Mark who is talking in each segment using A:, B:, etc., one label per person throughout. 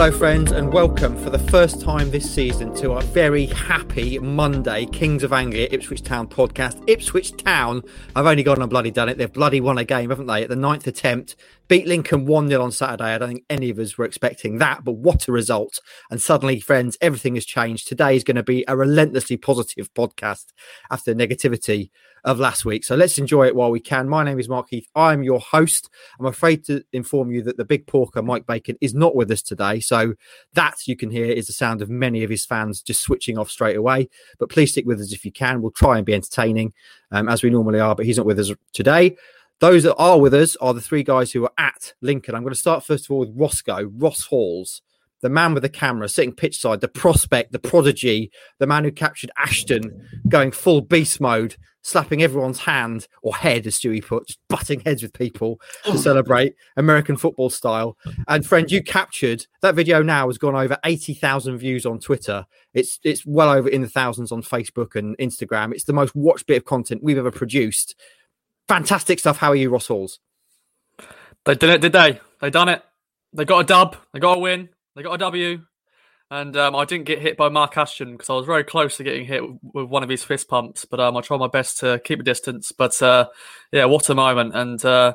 A: Hello, friends, and welcome for the first time this season to our very happy Monday Kings of Anglia Ipswich Town podcast. Ipswich Town, I've only gone and bloody done it. They've bloody won a game, haven't they? At the ninth attempt, beat Lincoln 1 0 on Saturday. I don't think any of us were expecting that, but what a result. And suddenly, friends, everything has changed. Today is going to be a relentlessly positive podcast after negativity of last week. So let's enjoy it while we can. My name is Mark Heath. I'm your host. I'm afraid to inform you that the big porker, Mike Bacon, is not with us today. So that you can hear is the sound of many of his fans just switching off straight away. But please stick with us if you can. We'll try and be entertaining um, as we normally are, but he's not with us today. Those that are with us are the three guys who are at Lincoln. I'm going to start first of all with Roscoe, Ross Halls, the man with the camera sitting pitch side, the prospect, the prodigy, the man who captured Ashton going full beast mode, slapping everyone's hand or head, as Stewie puts, butting heads with people to celebrate American football style. And friend, you captured that video now has gone over 80,000 views on Twitter. It's it's well over in the thousands on Facebook and Instagram. It's the most watched bit of content we've ever produced. Fantastic stuff. How are you, Ross Halls?
B: They did it, did they? They done it. They got a dub. They got a win. They got a W. And um, I didn't get hit by Mark Ashton because I was very close to getting hit with one of his fist pumps. But um, I tried my best to keep a distance. But uh, yeah, what a moment. And uh,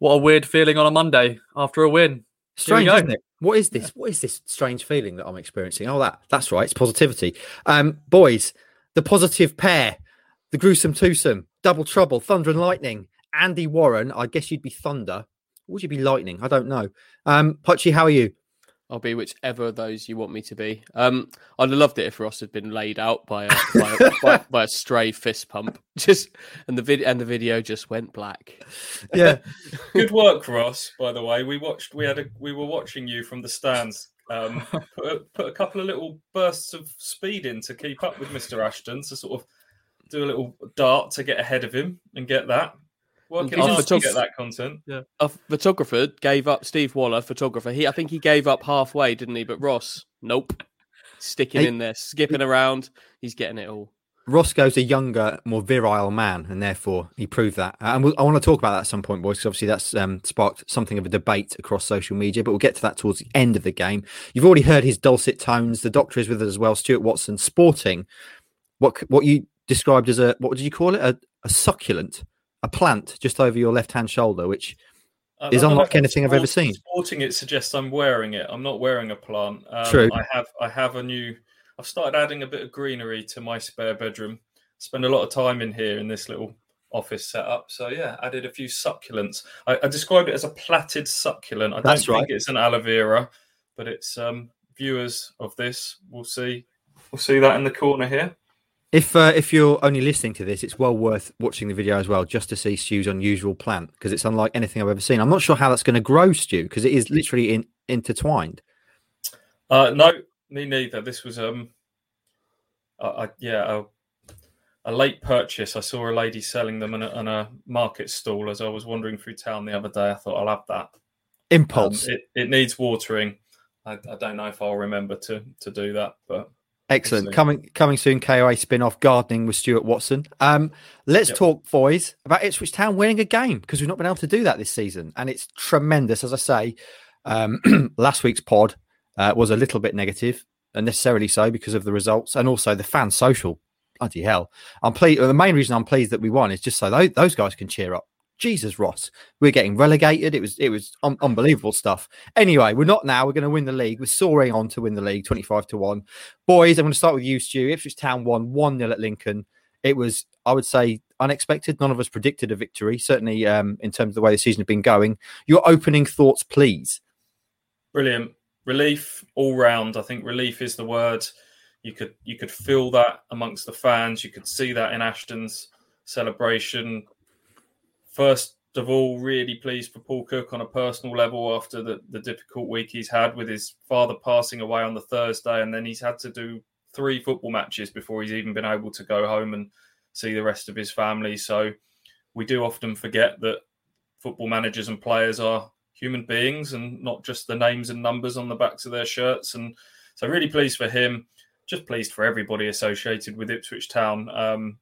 B: what a weird feeling on a Monday after a win.
A: Strange, isn't it? What is this? What is this strange feeling that I'm experiencing? Oh, that that's right. It's positivity. Um, boys, the positive pair, the gruesome twosome, double trouble, thunder and lightning. Andy Warren, I guess you'd be thunder. Would you be lightning? I don't know. Um, Pochi, how are you?
C: I'll be whichever of those you want me to be. Um, I'd have loved it if Ross had been laid out by a by, a, by, by a stray fist pump, just and the video and the video just went black.
A: Yeah,
D: good work, Ross. By the way, we watched. We had a. We were watching you from the stands. Um, put, a, put a couple of little bursts of speed in to keep up with Mister Ashton to sort of do a little dart to get ahead of him and get that. Working hard to get that content.
C: Yeah. A photographer gave up. Steve Waller, photographer. He, I think he gave up halfway, didn't he? But Ross, nope, sticking hey. in there, skipping around. He's getting it all.
A: Roscoe's a younger, more virile man, and therefore he proved that. Uh, and we'll, I want to talk about that at some point, boys, because obviously that's um, sparked something of a debate across social media. But we'll get to that towards the end of the game. You've already heard his dulcet tones. The doctor is with us as well. Stuart Watson, sporting what what you described as a what did you call it? A, a succulent a plant just over your left hand shoulder, which is unlike anything I've ever seen.
D: Sporting it suggests I'm wearing it. I'm not wearing a plant. Um,
A: True.
D: I have I have a new. I've started adding a bit of greenery to my spare bedroom. Spend a lot of time in here in this little office setup. So yeah, added a few succulents. I, I described it as a plaited succulent. I
A: That's
D: don't
A: right.
D: think it's an aloe vera, but it's um, viewers of this will see. We'll see that in the corner here.
A: If uh, if you're only listening to this, it's well worth watching the video as well, just to see Stu's unusual plant because it's unlike anything I've ever seen. I'm not sure how that's going to grow, Stu, because it is literally in, intertwined.
D: Uh, no, me neither. This was um, uh, yeah, a, a, late purchase. I saw a lady selling them on a, on a, market stall as I was wandering through town the other day. I thought I'll have that.
A: Impulse.
D: Um, it, it needs watering. I, I don't know if I'll remember to to do that, but
A: Excellent. Coming coming soon, KOA spin off gardening with Stuart Watson. Um, let's yep. talk, boys, about Ipswich Town winning a game because we've not been able to do that this season. And it's tremendous. As I say, um, last week's pod uh, was a little bit and necessarily so because of the results and also the fan social. Bloody hell. I'm pleased. The main reason I'm pleased that we won is just so those, those guys can cheer up. Jesus, Ross, we're getting relegated. It was it was un- unbelievable stuff. Anyway, we're not now. We're going to win the league. We're soaring on to win the league, twenty five to one. Boys, I'm going to start with you, Stu. Ipswich Town won one 0 at Lincoln. It was, I would say, unexpected. None of us predicted a victory. Certainly, um, in terms of the way the season had been going. Your opening thoughts, please.
D: Brilliant relief all round. I think relief is the word. You could you could feel that amongst the fans. You could see that in Ashton's celebration first of all, really pleased for Paul Cook on a personal level after the, the difficult week he's had with his father passing away on the Thursday, and then he's had to do three football matches before he's even been able to go home and see the rest of his family. So we do often forget that football managers and players are human beings and not just the names and numbers on the backs of their shirts. And so, really pleased for him. Just pleased for everybody associated with Ipswich Town. Um,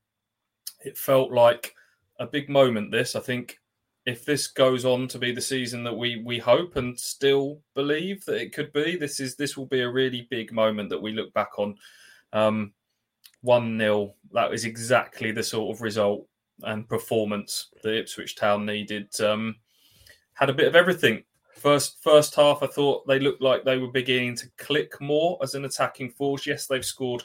D: it felt like a big moment. This, I think, if this goes on to be the season that we we hope and still believe that it could be, this is this will be a really big moment that we look back on. Um, one 0 That was exactly the sort of result and performance that Ipswich Town needed. Um, had a bit of everything. First first half, I thought they looked like they were beginning to click more as an attacking force. Yes, they've scored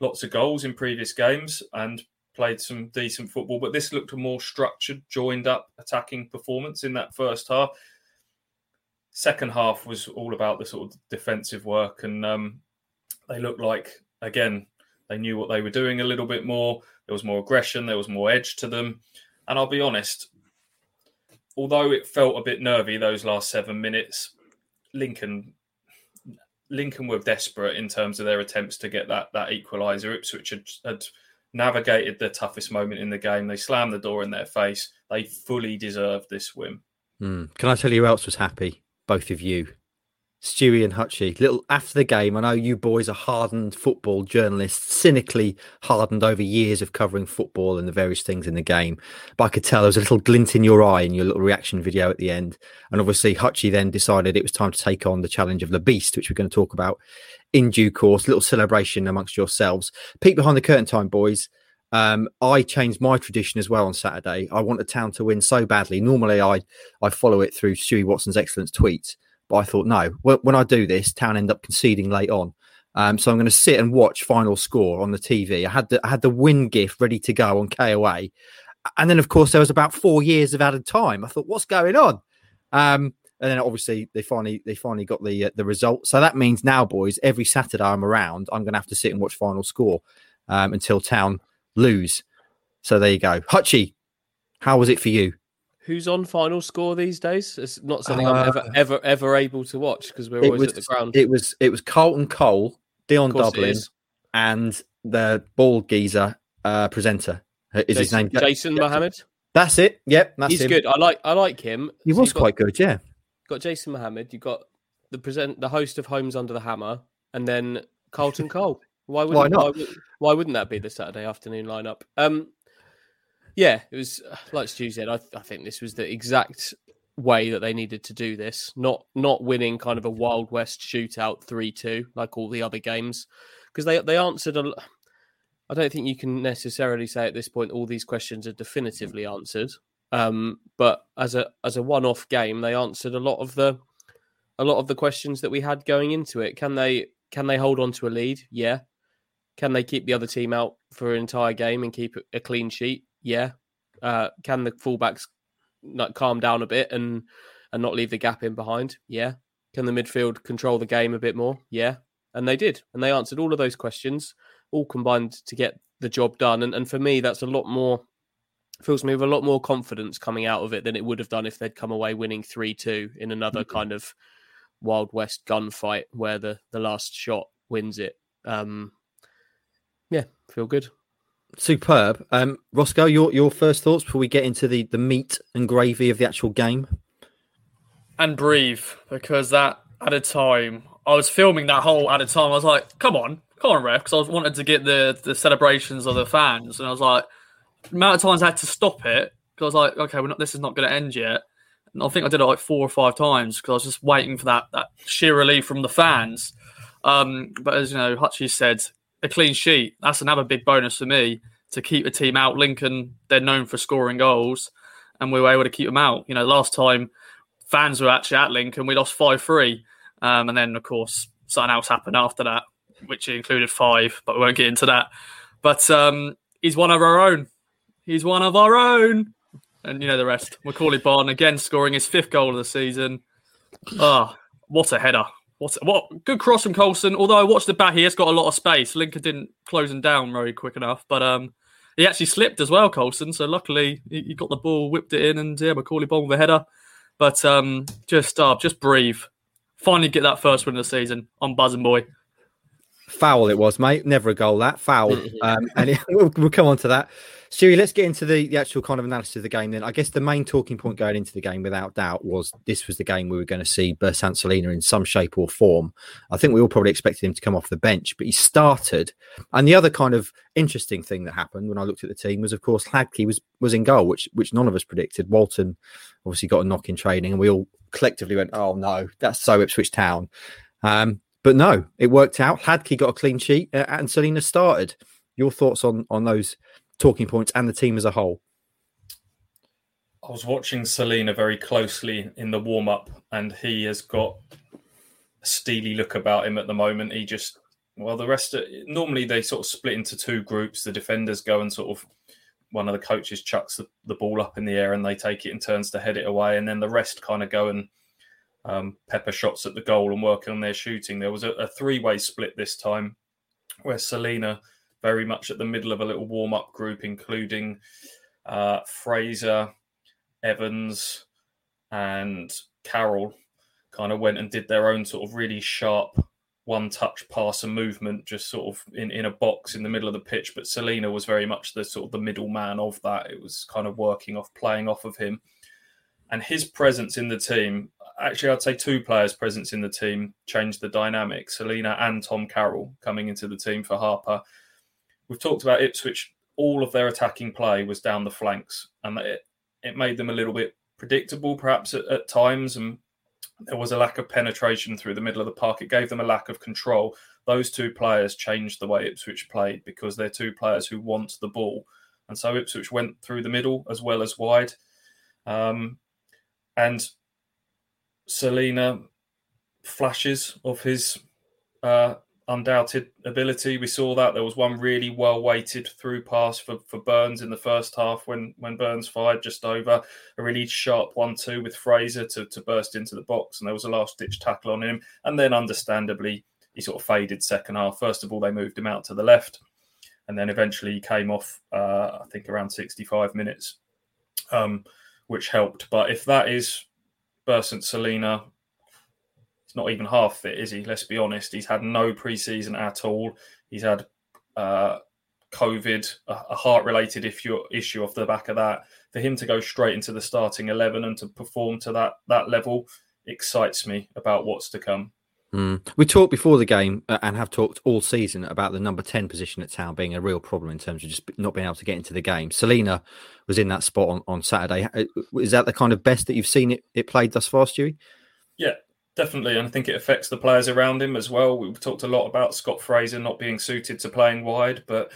D: lots of goals in previous games and played some decent football, but this looked a more structured, joined up attacking performance in that first half. Second half was all about the sort of defensive work, and um, they looked like again they knew what they were doing a little bit more. There was more aggression, there was more edge to them, and I'll be honest. Although it felt a bit nervy those last seven minutes, Lincoln Lincoln were desperate in terms of their attempts to get that that equaliser. Ipswich had, had navigated the toughest moment in the game. They slammed the door in their face. They fully deserved this win.
A: Mm. Can I tell you who else was happy? Both of you. Stewie and Hutchie. Little after the game, I know you boys are hardened football journalists, cynically hardened over years of covering football and the various things in the game. But I could tell there was a little glint in your eye in your little reaction video at the end. And obviously, Hutchie then decided it was time to take on the challenge of the Beast, which we're going to talk about in due course. Little celebration amongst yourselves. Peek behind the curtain time, boys. Um, I changed my tradition as well on Saturday. I want a town to win so badly. Normally, I I follow it through Stewie Watson's excellent tweets but I thought, no, when I do this, Town end up conceding late on. Um, so I'm going to sit and watch final score on the TV. I had the I had the win gift ready to go on KOA, and then of course there was about four years of added time. I thought, what's going on? Um, and then obviously they finally they finally got the uh, the result. So that means now, boys, every Saturday I'm around, I'm going to have to sit and watch final score um, until Town lose. So there you go, Hutchie. How was it for you?
C: Who's on final score these days? It's not something uh, I'm ever uh, ever ever able to watch because we're always
A: was,
C: at the ground.
A: It was it was Carlton Cole, Dion Dublin, and the bald geezer uh, presenter. Is
C: Jason,
A: his name
C: Jason Mohamed?
A: That's it. Yep, that's
C: he's
A: him.
C: good. I like I like him.
A: He so was quite got, good. Yeah,
C: got Jason Mohamed. You got the present the host of Homes Under the Hammer, and then Carlton Cole. Why wouldn't why, not? Why, why, wouldn't that be the Saturday afternoon lineup? Um, yeah, it was like Stu said. I, I think this was the exact way that they needed to do this. Not not winning kind of a Wild West shootout three two like all the other games because they they answered a. I don't think you can necessarily say at this point all these questions are definitively answered. Um, but as a as a one off game, they answered a lot of the a lot of the questions that we had going into it. Can they can they hold on to a lead? Yeah. Can they keep the other team out for an entire game and keep a clean sheet? Yeah. Uh, can the fullbacks not calm down a bit and and not leave the gap in behind? Yeah. Can the midfield control the game a bit more? Yeah. And they did. And they answered all of those questions, all combined to get the job done. And, and for me, that's a lot more, fills me with a lot more confidence coming out of it than it would have done if they'd come away winning 3 2 in another mm-hmm. kind of Wild West gunfight where the, the last shot wins it. Um, yeah, feel good.
A: Superb. Um, Roscoe, your your first thoughts before we get into the the meat and gravy of the actual game.
B: And breathe because that at a time I was filming that whole at a time. I was like, "Come on, come on, ref," because I wanted to get the the celebrations of the fans, and I was like, the amount of times I had to stop it because I was like, "Okay, we're not. This is not going to end yet." And I think I did it like four or five times because I was just waiting for that that sheer relief from the fans. Um, but as you know, Hutchie said, a clean sheet. That's another big bonus for me to keep the team out. Lincoln, they're known for scoring goals, and we were able to keep them out. You know, last time fans were actually at Lincoln, we lost 5 3. Um, and then, of course, something else happened after that, which included five, but we won't get into that. But um, he's one of our own. He's one of our own. And you know the rest. Macauley Bonne again scoring his fifth goal of the season. Ah, oh, what a header. What what good cross from Coulson. Although I watched the back, he has got a lot of space. Lincoln didn't close him down very quick enough, but um, he actually slipped as well, Coulson. So luckily he, he got the ball, whipped it in, and yeah, Macauley Bonne with a header. But um, just uh, just breathe. Finally get that first win of the season on Buzzing Boy.
A: Foul it was, mate. Never a goal that foul. um, and it, we'll, we'll, come on to that. Stewie, let's get into the, the actual kind of analysis of the game then. I guess the main talking point going into the game, without doubt, was this was the game we were going to see Bersant Celina in some shape or form. I think we all probably expected him to come off the bench, but he started. And the other kind of interesting thing that happened when I looked at the team was, of course, Hladky was was in goal, which which none of us predicted. Walton obviously got a knock in training, and we all collectively went, "Oh no, that's so Ipswich Town." Um, but no, it worked out. Hladky got a clean sheet, uh, and Celina started. Your thoughts on on those talking points and the team as a whole?
D: I was watching Celina very closely in the warm up, and he has got a steely look about him at the moment. He just, well, the rest of, normally they sort of split into two groups. The defenders go and sort of one of the coaches chucks the, the ball up in the air and they take it and turns to head it away, and then the rest kind of go and um, pepper shots at the goal and working on their shooting. There was a, a three way split this time where Celina very much at the middle of a little warm up group, including uh, Fraser, Evans, and Carroll, kind of went and did their own sort of really sharp one touch pass and movement just sort of in, in a box in the middle of the pitch. But Celina was very much the sort of the middle man of that. It was kind of working off, playing off of him. And his presence in the team, actually, I'd say two players' presence in the team changed the dynamic. Celina and Tom Carroll coming into the team for Harper we've talked about Ipswich. All of their attacking play was down the flanks, and it it made them a little bit predictable, perhaps at, at times, and there was a lack of penetration through the middle of the park. It gave them a lack of control. Those two players changed the way Ipswich played because they're two players who want the ball, and so Ipswich went through the middle as well as wide. Um, and Celina flashes of his uh, undoubted ability. We saw that there was one really well weighted through pass for, for Burns in the first half when when Burns fired just over a really sharp one two with Fraser to, to burst into the box, and there was a last ditch tackle on him. And then, understandably, he sort of faded second half. First of all, they moved him out to the left, and then eventually he came off. Uh, I think around sixty five minutes, um, which helped. But if that is Bersant Celina He's not even half fit, is he? Let's be honest. He's had no preseason at all. He's had uh, COVID, a, a heart-related issue, off the back of that. For him to go straight into the starting eleven and to perform to that that level excites me about what's to come.
A: Mm. We talked before the game uh, and have talked all season about the number 10 position at town being a real problem in terms of just not being able to get into the game. Celina was in that spot on, on Saturday. Uh, is that the kind of best that you've seen it, it played thus far, Stewie?
D: Yeah, Definitely, and I think it affects the players around him as well. We've talked a lot about Scott Fraser not being suited to playing wide, but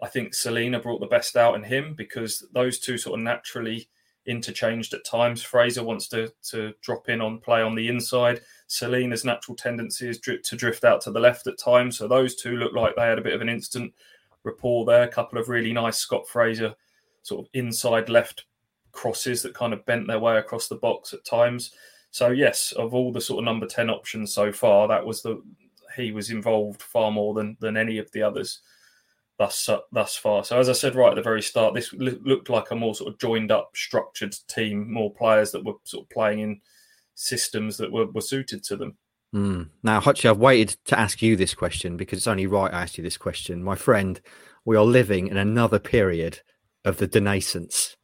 D: I think Celina brought the best out in him because those two sort of naturally interchanged at times. Fraser wants to to drop in on play on the inside. Celina's natural tendency is to drift out to the left at times. So those two look like they had a bit of an instant rapport there. A couple of really nice Scott Fraser sort of inside left crosses that kind of bent their way across the box at times. So yes, of all the sort of number ten options so far, that was the he was involved far more than than any of the others thus uh, thus far. So as I said right at the very start, this looked like a more sort of joined up, structured team, more players that were sort of playing in systems that were, were suited to them.
A: Mm. Now, Hutchie, I've waited to ask you this question because it's only right I asked you this question. My friend, we are living in another period of the Denascence.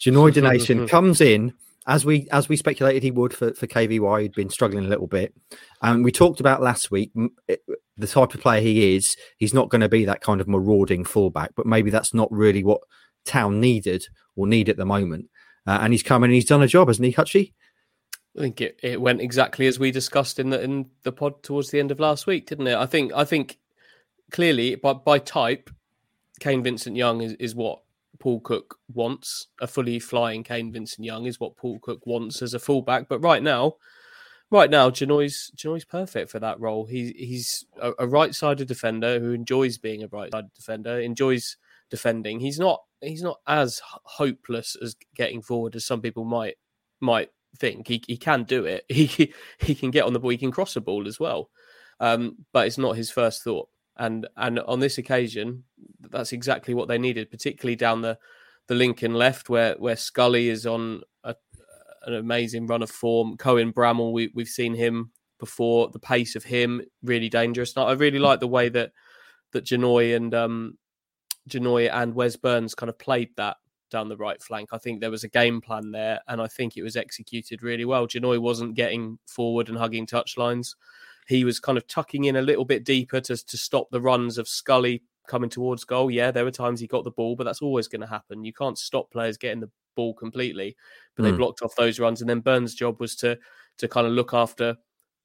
A: Janoi Donacien comes in as we as we speculated he would for, for KVY, he'd been struggling a little bit. And we talked about last week the type of player he is. He's not going to be that kind of marauding fullback, but maybe that's not really what Town needed or need at the moment. Uh, and he's come and he's done a job, hasn't he, Hutchie?
C: I think it, it went exactly as we discussed in the in the pod towards the end of last week, didn't it? I think I think clearly by by type, Kane Vincent Young is, is what Paul Cook wants. A fully flying Kane Vincent Young is what Paul Cook wants as a fullback. But right now, right now, Janoi's Janoi's perfect for that role. He, he's a, a right-sided defender who enjoys being a right-sided defender, enjoys defending. He's not he's not as hopeless as getting forward as some people might might think. He he can do it. He he can get on the ball. He can cross a ball as well. Um, but it's not his first thought and and on this occasion, that's exactly what they needed, particularly down the the Lincoln left, where where Scully is on a, an amazing run of form. Cohen Bramall, we we've seen him before. The pace of him really dangerous. And I really like the way that that Janoi and um, Janoi and Wes Burns kind of played that down the right flank. I think there was a game plan there, and I think it was executed really well. Janoi wasn't getting forward and hugging touchlines. He was kind of tucking in a little bit deeper to, to stop the runs of Scully coming towards goal. Yeah, there were times he got the ball, but that's always going to happen. You can't stop players getting the ball completely, but mm. they hmm. blocked off those runs. And then Burns' job was to to kind of look after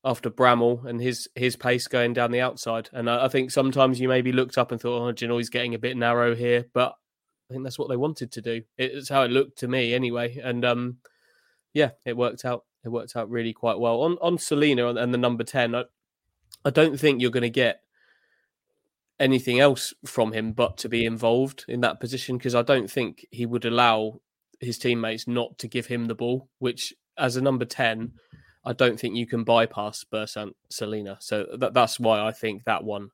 C: after Bramall and his his pace going down the outside. And I, I think sometimes you maybe looked up and thought, oh, he's getting a bit narrow here, but I think that's what they wanted to do. It's how it looked to me anyway. And um, yeah, it worked out. It worked out really quite well on on Celina and the number ten. I, I don't think you're going to get anything else from him but to be involved in that position because I don't think he would allow his teammates not to give him the ball, which as a number 10, I don't think you can bypass Bersant Celina. So that, that's why I think that one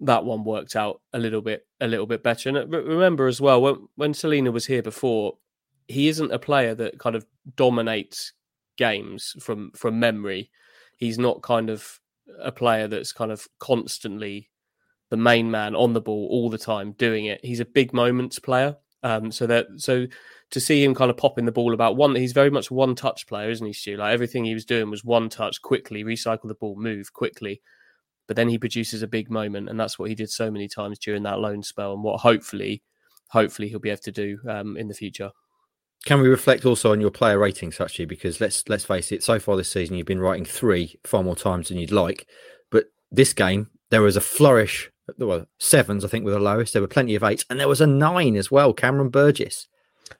C: that one worked out a little bit a little bit better. And uh, remember as well when when Celina was here before, he isn't a player that kind of dominates games from from memory. He's not kind of a player that's kind of constantly the main man on the ball all the time doing it. He's a big moments player. Um, so that so to see him kind of popping the ball about one, he's very much one touch player, isn't he, Stu? Like everything he was doing was one touch, quickly recycle the ball, move quickly. But then he produces a big moment, and that's what he did so many times during that loan spell, and what hopefully, hopefully he'll be able to do um, in the future.
A: Can we reflect also on your player ratings, actually? Because let's let's face it, so far this season you've been writing three far more times than you'd like, but this game there was a flourish there were sevens, I think, were the lowest. There were plenty of eights, and there was a nine as well. Cameron Burgess.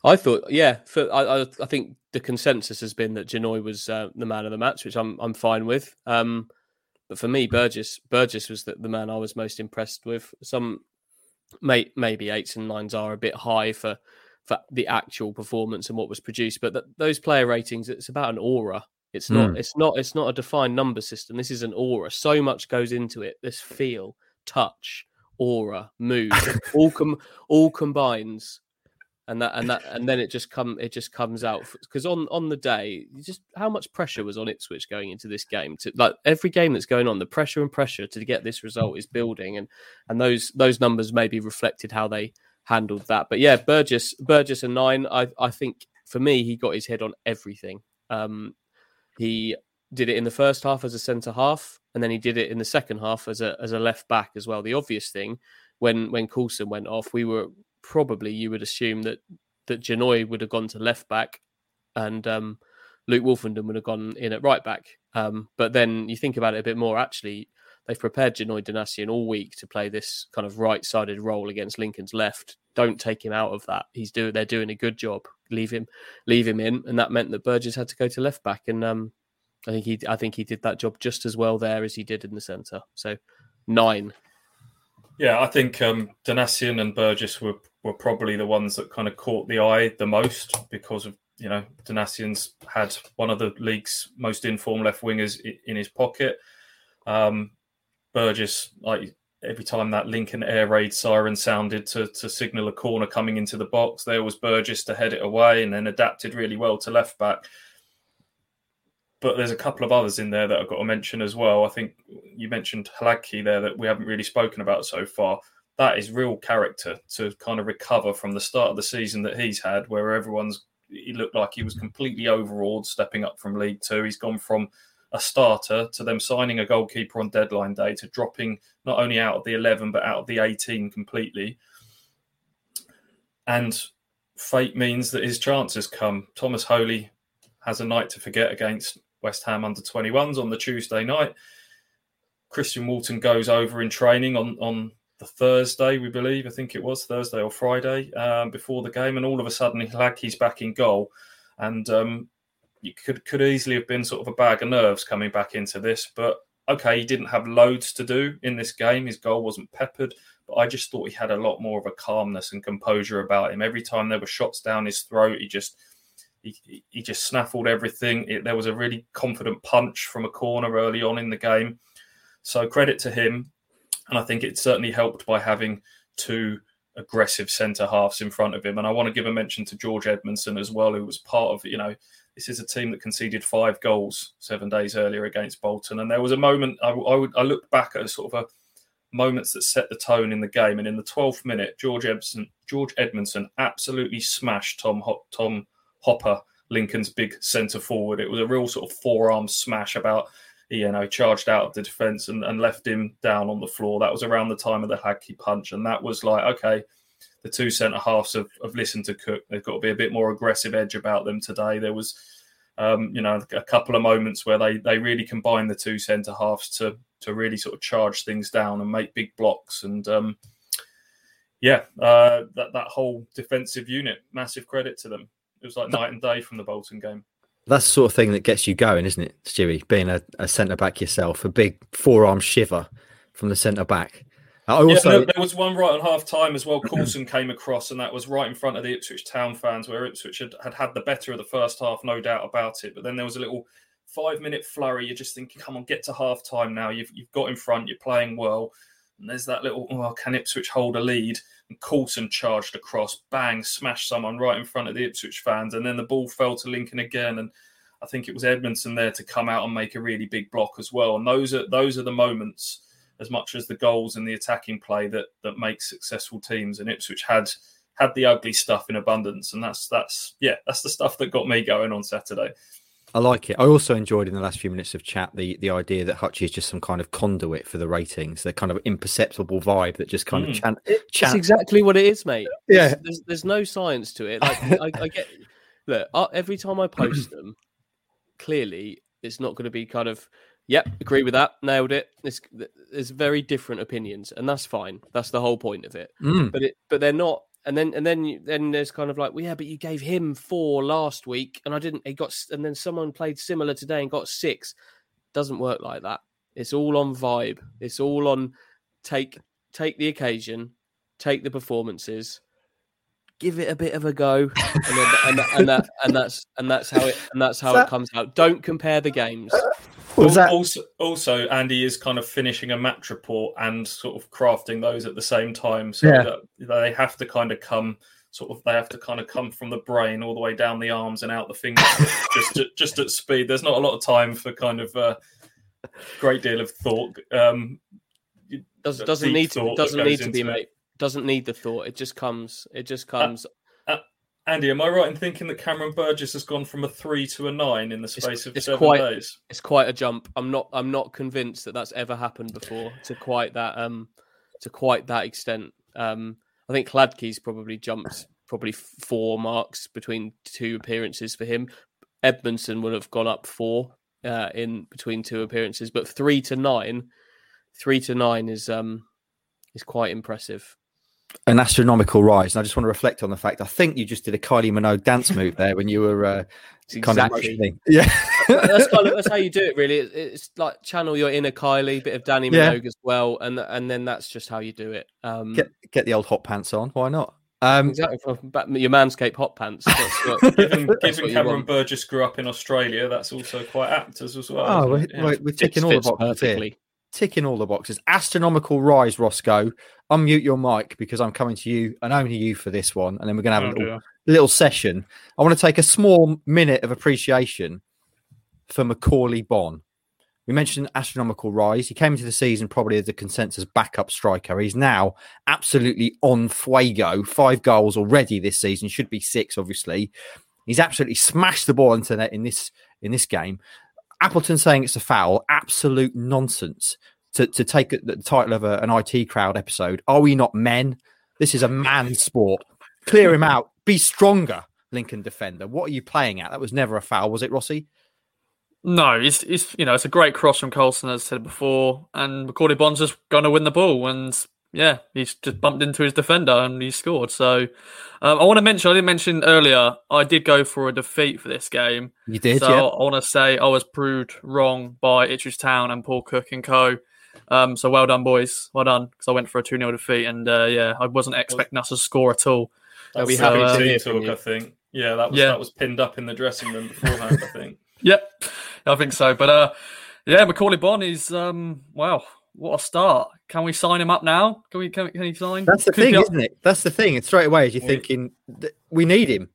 C: I thought, yeah, for, I, I, I think the consensus has been that Janoi was uh, the man of the match, which I'm I'm fine with. Um, but for me, Burgess Burgess was the, the man I was most impressed with. Some may, maybe eights and nines are a bit high for for the actual performance and what was produced, but those player ratings, it's about an aura. It's not. Mm. It's not. It's not a defined number system. This is an aura. So much goes into it. This feel touch, aura, mood, all com- all combines, and that and that and then it just come it just comes out because on on the day, just how much pressure was on Ipswich going into this game. To like every game that's going on, the pressure and pressure to get this result is building, and and those those numbers maybe reflected how they handled that. But yeah, Burgess Burgess a nine. I I think for me, he got his head on everything. Um, he did it in the first half as a centre half, and then he did it in the second half as a as a left back as well. The obvious thing when when Coulson went off, we were probably you would assume that that Janoi would have gone to left back, and um, Luke Woolfenden would have gone in at right back. Um, but then you think about it a bit more. Actually, they've prepared Janoi Donacien all week to play this kind of right-sided role against Lincoln's left. Don't take him out of that. He's doing. They're doing a good job. Leave him, leave him in, and that meant that Burgess had to go to left back. And um, I think he I think he did that job just as well there as he did in the centre. So nine.
D: Yeah, I think um, Donacien and Burgess were were probably the ones that kind of caught the eye the most because of you know Donacien's had one of the league's most informed left wingers in his pocket. Um, Burgess, like every time that Lincoln air raid siren sounded to to signal a corner coming into the box, there was Burgess to head it away, and then adapted really well to left back but there's a couple of others in there that I've got to mention as well. I think you mentioned Hladky there that we haven't really spoken about so far. That is real character to kind of recover from the start of the season that he's had, where everyone's he looked like he was mm-hmm. completely overawed stepping up from League Two. He's gone from a starter to them signing a goalkeeper on deadline day to dropping not only out of the 11 but out of the 18 completely. And fate means that his chances come. Tomas Holy has a night to forget against West Ham under 21s on the Tuesday night. Christian Walton goes over in training on, on the Thursday, we believe. I think it was Thursday or Friday um, before the game. And all of a sudden, he's back in goal. And um, you could, could easily have been sort of a bag of nerves coming back into this. But okay, he didn't have loads to do in this game. His goal wasn't peppered. But I just thought he had a lot more of a calmness and composure about him. Every time there were shots down his throat, he just he, he just snaffled everything. It, there was a really confident punch from a corner early on in the game. So credit to him. And I think it certainly helped by having two aggressive centre halves in front of him. And I want to give a mention to George Edmundson as well, who was part of, you know, this is a team that conceded five goals seven days earlier against Bolton, and there was a moment I, I would I looked back at sort of a moments that set the tone in the game, and in the 12th minute, George Edmundson, George Edmundson absolutely smashed Tom Tom Hopper, Lincoln's big centre forward. It was a real sort of forearm smash about you know, charged out of the defence and, and left him down on the floor. That was around the time of the Hladky punch, and that was like, okay, the two centre halves have, have listened to Cook. They've got to be a bit more aggressive edge about them today. There was, um, you know, a couple of moments where they they really combined the two centre halves to to really sort of charge things down and make big blocks. And um, yeah, uh, that that whole defensive unit, massive credit to them. It was like night and day from the Bolton game.
A: That's the sort of thing that gets you going, isn't it, Stewie? Being a, a centre back yourself, a big forearm shiver from the centre back.
D: I also yeah, there was one right on half time as well. Coulson came across, and that was right in front of the Ipswich Town fans, where Ipswich had, had had the better of the first half, no doubt about it. But then there was a little five minute flurry. You're just thinking, come on, get to half time now. You've you've got in front. You're playing well. And there's that little, well, can Ipswich hold a lead? And Coulson charged across, bang, smashed someone right in front of the Ipswich fans, and then the ball fell to Lincoln again. And I think it was Edmundson there to come out and make a really big block as well. And those are those are the moments as much as the goals and the attacking play that that makes successful teams. And Ipswich had had the ugly stuff in abundance, and that's that's yeah, that's the stuff that got me going on Saturday.
A: I like it. I also enjoyed in the last few minutes of chat the the idea that Hutchie is just some kind of conduit for the ratings. The kind of imperceptible vibe that just kind mm. of chant.
C: It's exactly what it is, mate. Yeah, there's, there's, there's no science to it. Like I, I get look every time I post them, clearly it's not going to be kind of Yep, agree with that. Nailed it. There's, there's very different opinions, and that's fine. That's the whole point of it. Mm. But it, but they're not. And then and then then there's kind of like, well, yeah, but you gave him four last week, and I didn't. He got, and then someone played similar today and got six. Doesn't work like that. It's all on vibe. It's all on take take the occasion, take the performances, give it a bit of a go, and, then, and, and, that, and that's and that's how it and that's how it comes out. Don't compare the games.
D: Also, also, Andy is kind of finishing a match report and sort of crafting those at the same time, so yeah. that they have to kind of come sort of they have to kind of come from the brain all the way down the arms and out the fingers just at, just at speed. There's not a lot of time for kind of a uh, great deal of thought. Um,
C: Does, doesn't need to doesn't need to be mate. Doesn't need the thought. It just comes. It just uh, comes.
D: Uh, Andy, am I right in thinking that Cameron Burgess has gone from a three to a nine in the space it's, of it's seven
C: quite,
D: days?
C: It's quite a jump. I'm not. I'm not convinced that that's ever happened before to quite that. Um, to quite that extent. Um, I think Hladky's probably jumped probably four marks between two appearances for him. Edmundson would have gone up four uh, in between two appearances, but three to nine, three to nine is um is quite impressive
A: an astronomical rise. And I just want to reflect on the fact I think you just did a Kylie Minogue dance move there when you were uh, kind of motioning. Yeah,
C: that's kind of that's how you do it. Really, it's like channel your inner Kylie, bit of Dannii Minogue yeah. as well, and and then that's just how you do it. Um,
A: get get the old hot pants on. Why not?
C: Um, exactly, your manscape hot pants.
D: What, given, given Cameron Burgess grew up in Australia, that's also quite apt as well.
A: Oh, we're, yeah. we're, ticking all the boxes perfectly. Ticking all the boxes. Astronomical rise, Roscoe. Unmute your mic because I'm coming to you and only you for this one. And then we're going to have oh, a little, little, session. I want to take a small minute of appreciation for Macauley Bonne. We mentioned astronomical rise. He came into the season probably as the consensus backup striker. He's now absolutely on fuego. Five goals already this season. Should be six, obviously. He's absolutely smashed the ball into net in this in this game. Appleton saying it's a foul, absolute nonsense. To, to take the title of a, an IT crowd episode, are we not men? This is a man sport. Clear him out. Be stronger, Lincoln defender. What are you playing at? That was never a foul, was it, Rossi?
B: No, it's, it's you know it's a great cross from Coulson, as I said before, and Macauley Bonne's just going to win the ball, and yeah, he's just bumped into his defender and he scored. So um, I want to mention, I didn't mention earlier, I did go for a defeat for this game.
A: You did,
B: so
A: yeah.
B: I want to say I was proved wrong by Ipswich Town and Paul Cook and co. Um, so well done, boys. Well done, because I went for a 2 0 defeat. And uh, yeah, I wasn't expecting us to score at all.
D: They'll be happy uh, to talk, I think. Yeah, that was, yeah. that was pinned up in the dressing room beforehand, I think.
B: yep, I think so. But uh, yeah, Macauley Bonne is, um, wow, what a start! Can we sign him up now? Can we? Can, can he sign?
A: That's the Could thing, isn't it? That's the thing. It's straight away as you're thinking we need him.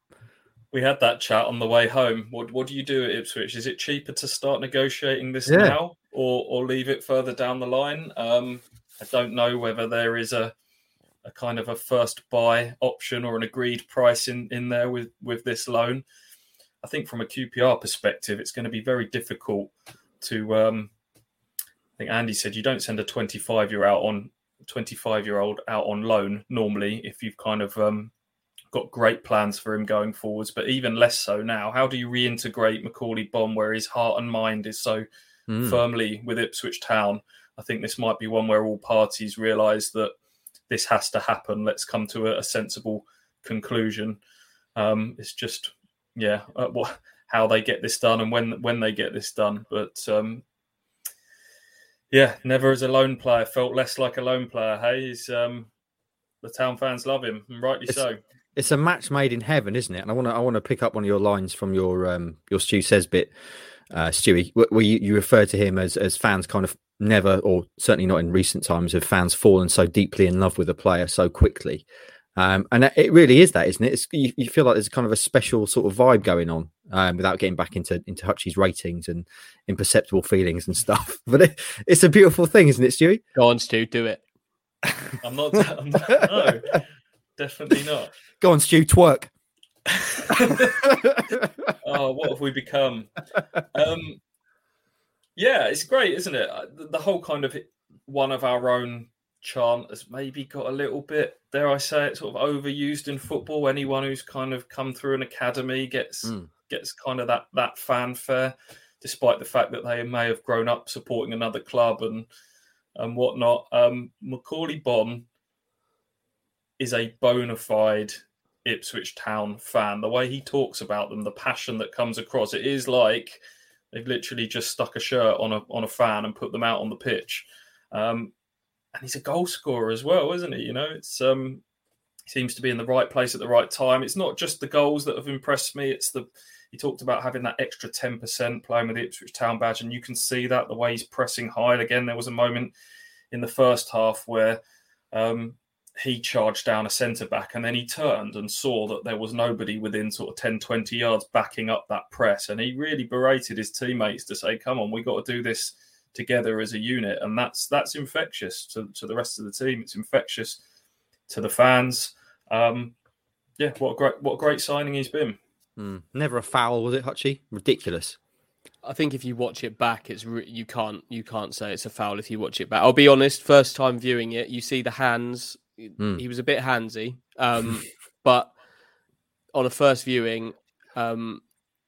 D: we had that chat on the way home. What what do you do at Ipswich? Is it cheaper to start negotiating this
A: Yeah.
D: now or or leave it further down the line? Um, I don't know whether there is a a kind of a first buy option or an agreed price in in there with with this loan. I think from a QPR perspective, it's going to be very difficult to. Um, I think Andy said you don't send a 25 year out on 25 year old out on loan normally if you've kind of um, got great plans for him going forwards, but even less so now. How do you reintegrate Macauley Bonne where his heart and mind is so
A: Mm.
D: firmly with Ipswich Town? I think this might be one where all parties realise that this has to happen. Let's come to a, a sensible conclusion. Um, it's just, yeah, uh, what, how they get this done and when when they get this done. But um, yeah, never as a loan player felt less like a loan player. Hey, he's um, the town fans love him, and rightly
A: It's-
D: so.
A: It's a match made in heaven, isn't it? And I want to I want to pick up one of your lines from your um your Stu says bit, uh, Stewie, where you, you refer to him as as fans kind of never, or certainly not in recent times, have fans fallen so deeply in love with a player so quickly. Um, and it really is that, isn't it? It's, you, you feel like there's kind of a special sort of vibe going on um, without getting back into into Hutchie's ratings and imperceptible feelings and stuff. But it, it's a beautiful thing, isn't it, Stewie?
C: Go on, Stu, do it.
D: I'm not. I'm not no, definitely not.
A: Go on, Stu, twerk.
D: oh, what have we become? Um, yeah, it's great, isn't it? Uh, The, the whole kind of one of our own chant has maybe got a little bit, dare I say it, sort of overused in football. Anyone who's kind of come through an academy gets
A: Mm.
D: gets kind of that that fanfare, despite the fact that they may have grown up supporting another club and and whatnot. Um, Macauley Bonne is a bona fide Ipswich Town fan. The way he talks about them, the passion that comes across, it is like they've literally just stuck a shirt on a on a fan and put them out on the pitch. Um, and he's a goal scorer as well, isn't he? You know, it's um, seems to be in the right place at the right time. It's not just the goals that have impressed me. It's the he talked about having that extra ten percent playing with the Ipswich Town badge, and you can see that the way he's pressing high. Again, there was a moment in the first half where um, he charged down a centre back and then he turned and saw that there was nobody within sort of 10, 20 yards backing up that press. And he really berated his teammates to say, come on, we got to do this together as a unit. And that's that's infectious to, to the rest of the team. It's infectious to the fans. Um, yeah, what a great what a great signing he's been.
A: Mm. Never a foul, was it, Hutchie? Ridiculous.
C: I think if you watch it back, it's re- you can't you can't say it's a foul if you watch it back. I'll be honest. First time viewing it, you see the hands.
A: Mm.
C: He was a bit handsy, um, but on a first viewing, um,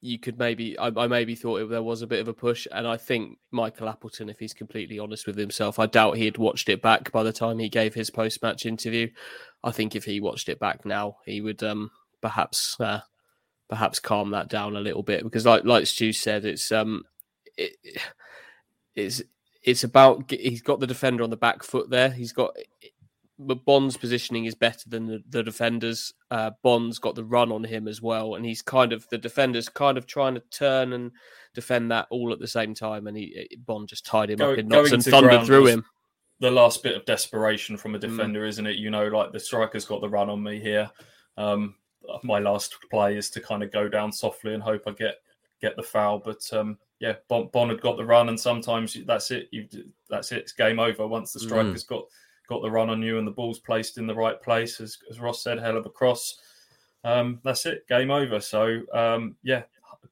C: you could maybe I, I maybe thought it, there was a bit of a push, and I think Michael Appleton, if he's completely honest with himself, I doubt he had watched it back by the time he gave his post match interview. I think if he watched it back now, he would um, perhaps uh, perhaps calm that down a little bit because, like like Stu said, it's um it, it's it's about he's got the defender on the back foot there. He's got but Bonne's positioning is better than the, the defenders. Uh, Bonne's got the run on him as well, and he's kind of the defenders kind of trying to turn and defend that all at the same time, and he Bond just tied him
D: Go-
C: up in knots and thundered through him.
D: the last bit of desperation from a
C: Mm.
D: defender, isn't it? You know, like the striker's got the run on me here. Um, my last play is to kind of go down softly and hope I get get the foul. But um, yeah, Bond, Bonne had got the run, and sometimes that's it. You that's it. It's game over once the striker's got got the run on you and the ball's placed in the right place. As, as Ross said, hell of a cross. Um, that's it. Game over. So um, yeah,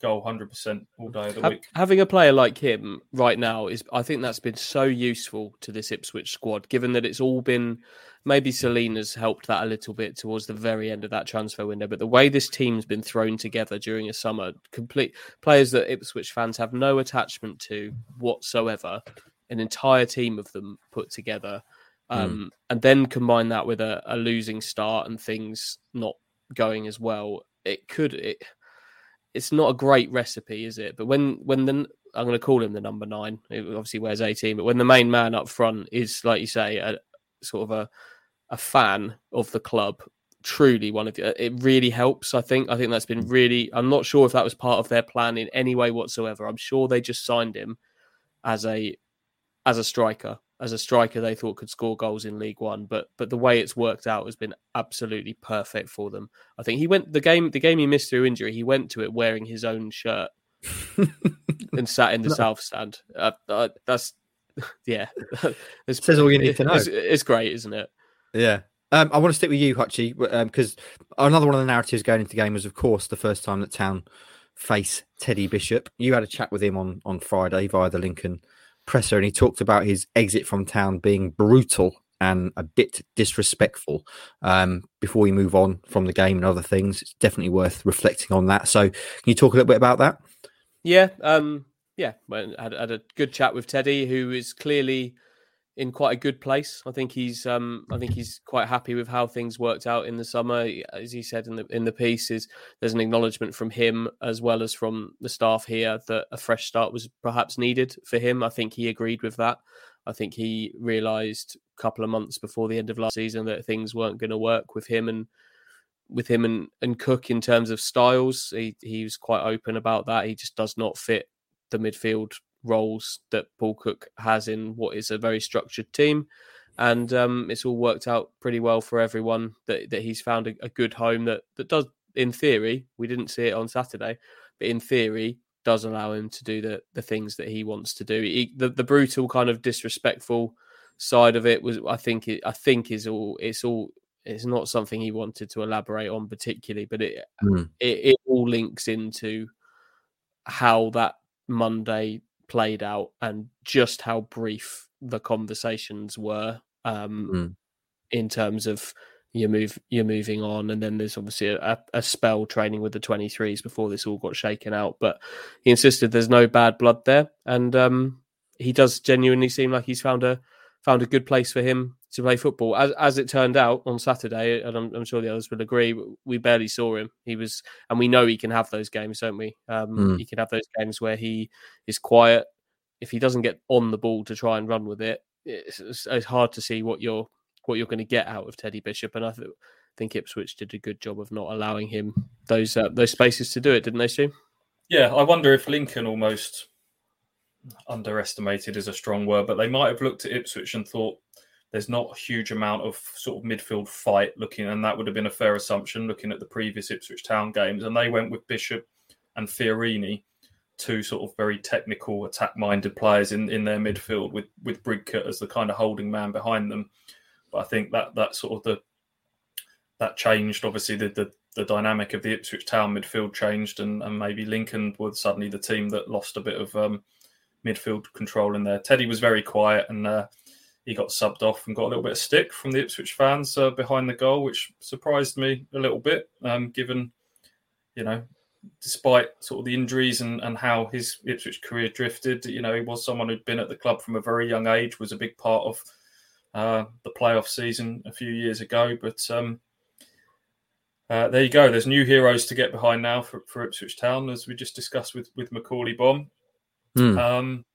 D: goal hundred percent all day of the
C: Ha-
D: week.
C: having a player like him right now is, I think that's been so useful to this Ipswich squad, given that it's all been maybe Celina's helped that a little bit towards the very end of that transfer window. But the way this team's been thrown together during a summer, complete players that Ipswich fans have no attachment to whatsoever, an entire team of them put together. Um, And then combine that with a, a losing start and things not going as well, it could. It, it's not a great recipe, is it? But when when the I'm going to call him the number nine. He obviously wears 18, but when the main man up front is, like you say, a sort of a a fan of the club, truly one of the, it really helps. I think. I think that's been really. I'm not sure if that was part of their plan in any way whatsoever. I'm sure they just signed him as a as a striker as a striker they thought could score goals in League One, but but the way it's worked out has been absolutely perfect for them. I think he went the game the game he missed through injury. He went to it wearing his own shirt and sat in the south stand. Uh, uh, that's yeah,
A: it says all you need to know.
C: It's, it's, great, isn't it?
A: Yeah. Um, I want to stick with you, Hutchie, because um, another one of the narratives going into the game was, of course, the first time that Town face Teddy Bishop. You had a chat with him on on Friday via the Lincoln presser, and he talked about his exit from Town being brutal and a bit disrespectful. Um, before we move on from the game and other things, it's definitely worth reflecting on that. So, can you talk a little bit about that?
C: Yeah, um, yeah, had, had a good chat with Teddy, who is clearly in quite a good place. I think he's um, I think he's quite happy with how things worked out in the summer. As he said in the in the piece, is there's an acknowledgement from him as well as from the staff here that a fresh start was perhaps needed for him. I think he agreed with that. I think he realised a couple of months before the end of last season that things weren't going to work with him and with him and, and Cook in terms of styles. He he was quite open about that. He just does not fit the midfield roles that Paul Cook has in what is a very structured team. And um, it's all worked out pretty well for everyone that, that he's found a, a, good home that, that does, in theory, we didn't see it on Saturday, but in theory, does allow him to do the, the things that he wants to do. He, the, the brutal kind of disrespectful side of it was, I think, it, I think is all, it's all, it's not something he wanted to elaborate on particularly, but it, mm. it, it all links into how that Monday played out and just how brief the conversations were um, mm. in terms of you move you're moving on. And then there's obviously a, a, spell training with the 23s before this all got shaken out. But he insisted there's no bad blood there. And um, he does genuinely seem like he's found a found a good place for him to play football. As as it turned out on Saturday, and I'm, I'm, sure the others will agree, we barely saw him. He was, and we know he can have those games, don't we? Um, mm. He can have those games where he is quiet. If he doesn't get on the ball to try and run with it, it's, it's hard to see what you're what you're going to get out of Teddy Bishop. And I th- think Ipswich did a good job of not allowing him those uh, those spaces to do it, didn't they, Stu?
D: Yeah, I wonder if Lincoln almost underestimated is a strong word, but they might have looked at Ipswich and thought there's not a huge amount of sort of midfield fight looking, and that would have been a fair assumption looking at the previous Ipswich Town games. And they went with Bishop and Fiorini, two sort of very technical, attack-minded players in, in their midfield, with with Bridcut as the kind of holding man behind them. But I think that that sort of the that changed. Obviously, the the, the dynamic of the Ipswich Town midfield changed, and, and maybe Lincoln was suddenly the team that lost a bit of um, midfield control in there. Teddy was very quiet and uh, he got subbed off and got a little bit of stick from the Ipswich fans uh, behind the goal, which surprised me a little bit, um, given, you know, despite sort of the injuries and, and how his Ipswich career drifted, you know, he was someone who'd been at the club from a very young age, was a big part of uh, the playoff season a few years ago. But um, uh, there you go. There's new heroes to get behind now for, for Ipswich Town, as we just discussed with, with Macauley Bonne. Mm. Um,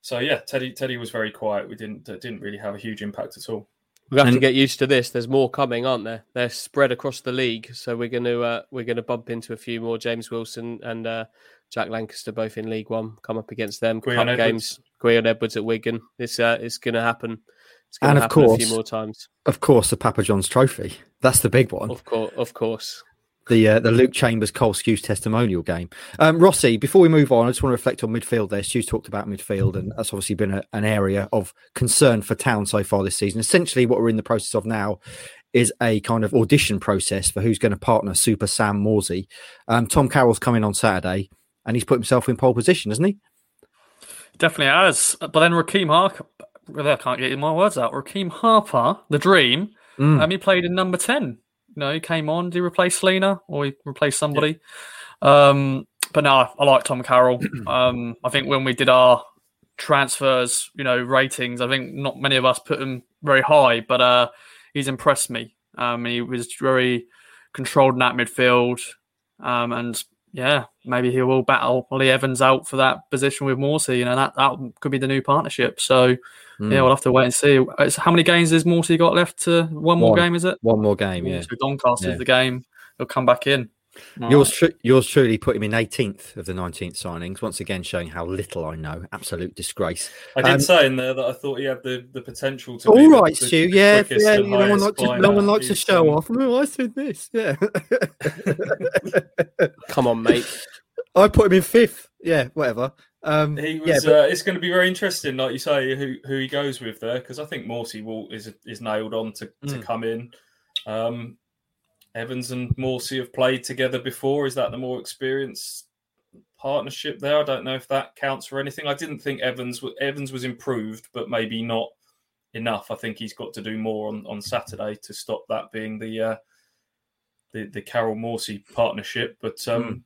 D: so yeah, Teddy Teddy was very quiet. We didn't uh, didn't really have a huge impact at all.
C: We have and, to get used to this. There's more coming, aren't there? They're spread across the league, so we're going to uh, we're going to bump into a few more. James Wilson and uh, Jack Lancaster both in League One. Come up against them. Cup games. Gwion Edwards at Wigan. It's uh, it's going to happen. It's going to happen course, a few more times.
A: Of course, the Papa John's Trophy. That's the big one.
C: Of course, of course
A: the uh, the Luke Chambers Cole Skuse testimonial game. Um, Rossi, before we move on, I just want to reflect on midfield. There, Stu's talked about midfield, and that's obviously been a, an area of concern for Town so far this season. Essentially, what we're in the process of now is a kind of audition process for who's going to partner Super Sam Morsy. Um, Tom Carroll's coming on Saturday, and he's put himself in pole position, hasn't he?
B: Definitely has. But then Rekeem Harper, I can't get my words out. Rekeem Harper, the dream, mm. um, he played in number ten you know, he came on. Did he replace Celina or he replaced somebody? Yeah. Um, but no, I like Tom Carroll. um, I think when we did our transfers, you know, ratings, I think not many of us put him very high, but uh, he's impressed me. Um, he was very controlled in that midfield. Um, and yeah, maybe he will battle Lee Evans out for that position with Morsy. You know, that, that could be the new partnership. So Mm. Yeah, we'll have to wait and see. It's, how many games has Morsy got left? To one more one, game, is it?
A: One more game, yeah.
B: So Doncaster's yeah. the game. He'll come back in.
A: Yours, tr- yours truly put him in 18th of the 19th signings. Once again, showing how little I know. Absolute disgrace.
D: I did um, say in there that I thought he had the, the potential to.
A: All right, the, Stu. yeah, yeah. No one likes to, no one likes to show off. No, I said this. Yeah.
C: Come on, mate.
A: I put him in fifth. Yeah, whatever. Um,
D: he
A: was. Yeah,
D: but... uh, it's going to be very interesting, like you say, who who he goes with there, because I think Morsy will is is nailed on to, mm. to come in. Um, Evans and Morsy have played together before. Is that the more experienced partnership there? I don't know if that counts for anything. I didn't think Evans Evans was improved, but maybe not enough. I think he's got to do more on, on Saturday to stop that being the uh, the the Carroll Morsy partnership. But um, mm.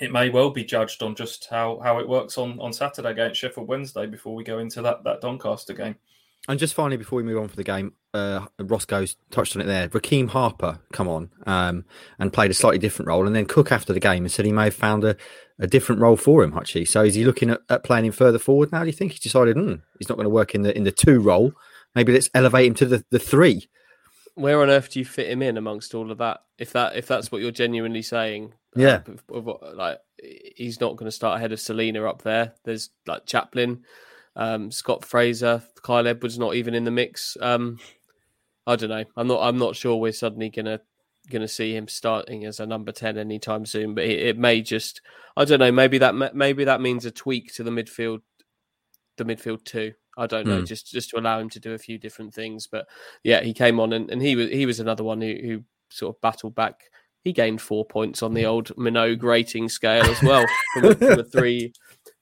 D: It may well be judged on just how, how it works on, on Saturday against Sheffield Wednesday before we go into that that Doncaster game.
A: And just finally, before we move on for the game, uh, Roscoe's touched on it there. Rekeem Harper come on um, and played a slightly different role, and then Cook after the game and said he may have found a, a different role for him. Actually, so is he looking at, at playing him further forward now? Do you think he's decided hmm, he's not going to work in the in the two role? Maybe let's elevate him to the, the three.
C: Where on earth do you fit him in amongst all of that? If that if that's what you're genuinely saying,
A: yeah,
C: uh, like he's not going to start ahead of Celina up there. There's like Chaplin um, Scott Fraser, Kyle Edwards not even in the mix. Um, I don't know. I'm not. I'm not sure we're suddenly gonna gonna see him starting as a number ten anytime soon. But it, it may just. I don't know. Maybe that maybe that means a tweak to the midfield, the midfield two. I don't know. Mm. Just just to allow him to do a few different things. But yeah, he came on and, and he was he was another one who, who sort of battled back. He gained four points on the old Minogue rating scale as well from, a, from a three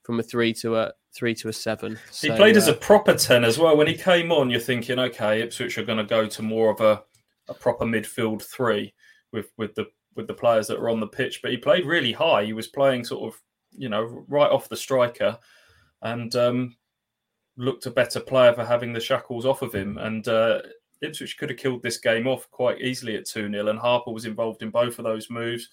C: from a three to a three to a seven.
D: So, he played uh, as a proper ten as well. When he came on, you're thinking, okay, Ipswich are going to go to more of a, a proper midfield three with with the with the players that are on the pitch. But he played really high. He was playing sort of, you know, right off the striker, and um, looked a better player for having the shackles off of him. And uh, Ipswich could have killed this game off quite easily at two 0 and Harper was involved in both of those moves.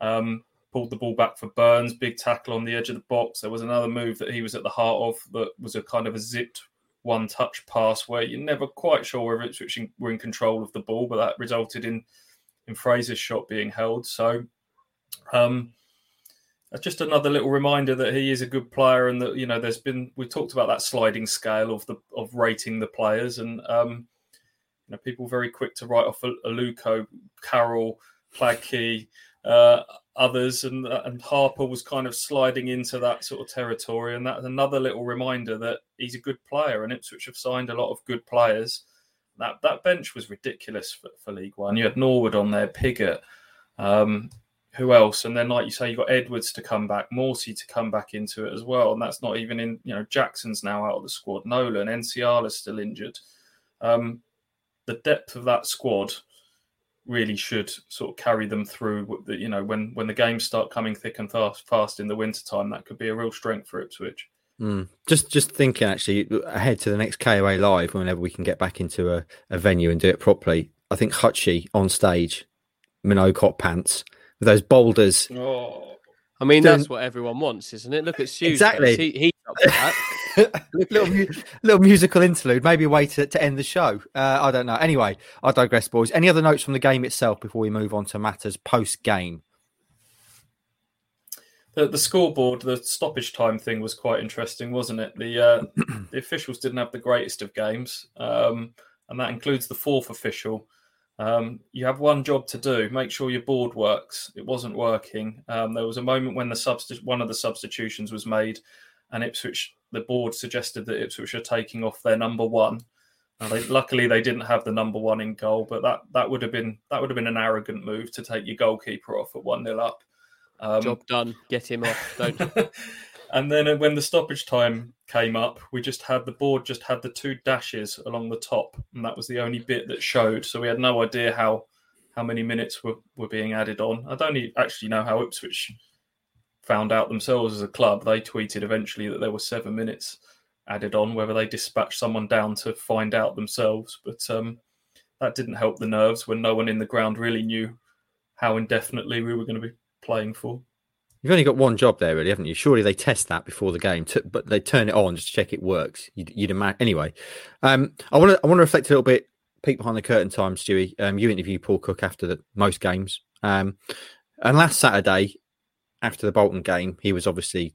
D: Um, pulled the ball back for Burns, big tackle on the edge of the box. There was another move that he was at the heart of that was a kind of a zipped one touch pass where you're never quite sure whether Ipswich were in control of the ball, but that resulted in in Fraser's shot being held. So um just another little reminder that he is a good player and that you know there's been we talked about that sliding scale of the of rating the players and um you know people very quick to write off Aluko, Carroll, Hladky, uh, others, and and Harper was kind of sliding into that sort of territory, and that's another little reminder that he's a good player, and Ipswich have signed a lot of good players. That that bench was ridiculous for, for League One. You had Norwood on there, Pigott, um, who else? And then, like you say, you've got Edwards to come back, Morsy to come back into it as well, and that's not even in. You know, Jackson's now out of the squad. Nolan, Nsiala is still injured. Um, the depth of that squad really should sort of carry them through. You know, when when the games start coming thick and fast, fast in the winter time, that could be a real strength for Ipswich.
A: Mm. Just just thinking actually ahead to the next KOA live whenever we can get back into a, a venue and do it properly. I think Hutchie on stage, Minogue hot pants with those boulders.
D: Oh.
C: I mean, that's what everyone wants, isn't it? Look at Stu.
A: Exactly.
C: He, he
A: little, little musical interlude, maybe a way to, to end the show. Uh, I don't know. Anyway, I digress, boys. Any other notes from the game itself before we move on to matters post game?
D: The, the scoreboard, the stoppage time thing was quite interesting, wasn't it? The uh, the officials didn't have the greatest of games, um, and that includes the fourth official. Um, you have one job to do: make sure your board works. It wasn't working. Um, there was a moment when the substi- one of the substitutions was made, and Ipswich the board suggested that Ipswich are taking off their number one. They, luckily, they didn't have the number one in goal, but that, that would have been that would have been an arrogant move to take your goalkeeper off at one 0 up.
C: Um, Job done. Get him off. Don't.
D: and then uh, when the stoppage time came up, we just had the board just had the two dashes along the top, and that was the only bit that showed. So we had no idea how how many minutes were, were being added on. I don't actually know how Ipswich found out themselves as a club. They tweeted eventually that there were seven minutes added on, whether they dispatched someone down to find out themselves. But um, that didn't help the nerves when no one in the ground really knew how indefinitely we were going to be playing for.
A: You've only got one job there, really, haven't you? Surely they test that before the game, to, but they turn it on just to check it works. You'd, you'd imagine. Anyway, um, I want to I want to reflect a little bit, peek behind the curtain time, Stewie. Um, you interview Paul Cook after the, most games. Um, And last Saturday, after the Bolton game, he was obviously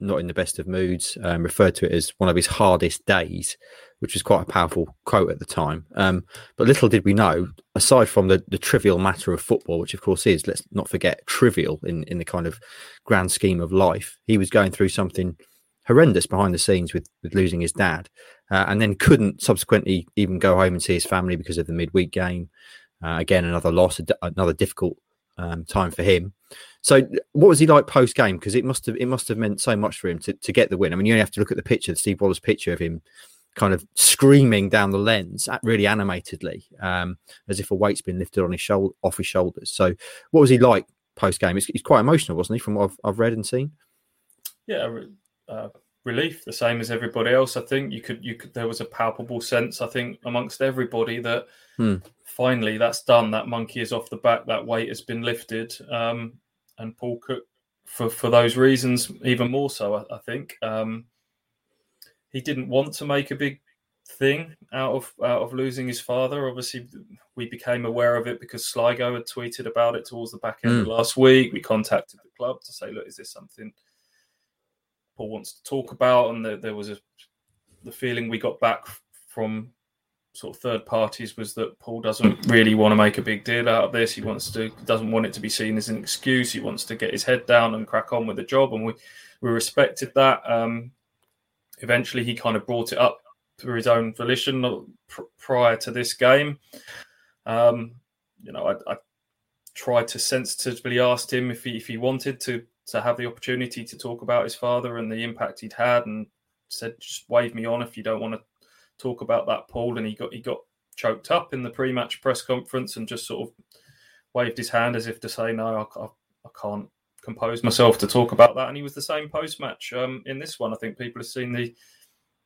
A: not in the best of moods, um, referred to it as one of his hardest days, which was quite a powerful quote at the time. Um, but little did we know, aside from the, the trivial matter of football, which of course is, let's not forget, trivial in, in the kind of grand scheme of life, he was going through something horrendous behind the scenes with, with losing his dad, uh, and then couldn't subsequently even go home and see his family because of the midweek game. Uh, again, another loss, another difficult um, time for him. So, what was he like post game? Because it must have it must have meant so much for him to, to get the win. I mean, you only have to look at the picture, the Steve Waller picture of him, kind of screaming down the lens, really animatedly, um, as if a weight's been lifted on his shoulder off his shoulders. So, what was he like post game? He's, he's, quite emotional, wasn't he? From what I've, I've read and seen.
D: Yeah, uh, relief, the same as everybody else. I think you could you could there was a palpable sense. I think amongst everybody that. Hmm finally that's done. That monkey is off the back. That weight has been lifted. Um, and Paul Cook, for for those reasons, even more so, I, I think. Um, he didn't want to make a big thing out of out of losing his father. Obviously, we became aware of it because Sligo had tweeted about it towards the back end mm. of last week. We contacted the club to say, "Look, is this something Paul wants to talk about?" And there, there was a the feeling we got back from sort of third parties was that Paul doesn't really want to make a big deal out of this. He wants to doesn't want it to be seen as an excuse. He wants to get his head down and crack on with the job, and we we respected that. Um, eventually, he kind of brought it up through his own volition pr- prior to this game. Um, you know, I, I, tried to sensitively ask him if he if he wanted to to have the opportunity to talk about his father and the impact he'd had, and said just wave me on if you don't want to talk about that, Paul, and he got he got choked up in the pre-match press conference and just sort of waved his hand as if to say, "No, I, I can't compose myself to talk about that." And he was the same post-match um, in this one. I think people have seen the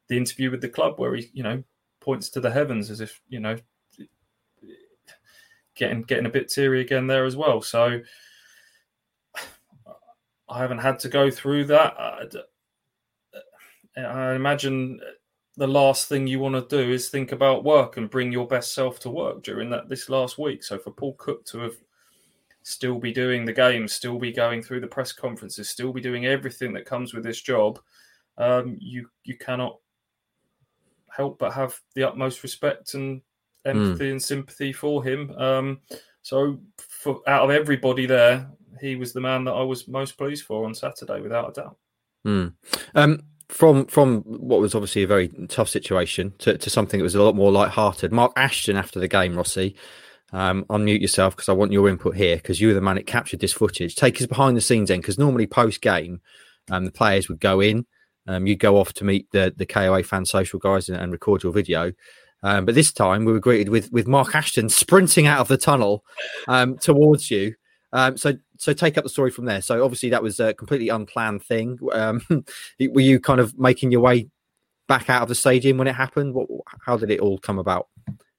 D: the interview with the club where he, you know, points to the heavens as if you know, getting getting a bit teary again there as well. So I haven't had to go through that. I, I imagine the last thing you want to do is think about work and bring your best self to work during that this last week. So for Paul Cook to have still be doing the games, still be going through the press conferences, still be doing everything that comes with this job, um, you you cannot help but have the utmost respect and empathy mm. and sympathy for him. Um, so for out of everybody there, he was the man that I was most pleased for on Saturday, without a doubt.
A: Mm. Um, from from what was obviously a very tough situation to, to something that was a lot more light-hearted. Mark Ashton after the game, Rossi, um, unmute yourself because I want your input here because you were the man that captured this footage. Take us behind the scenes then, because normally post game, um, the players would go in, um, you'd go off to meet the the KOA fan social guys and, and record your video. Um, but this time we were greeted with with Mark Ashton sprinting out of the tunnel um, towards you. Um, so so take up the story from there. So obviously that was a completely unplanned thing. Um, were you kind of making your way back out of the stadium when it happened? What, how did it all come about?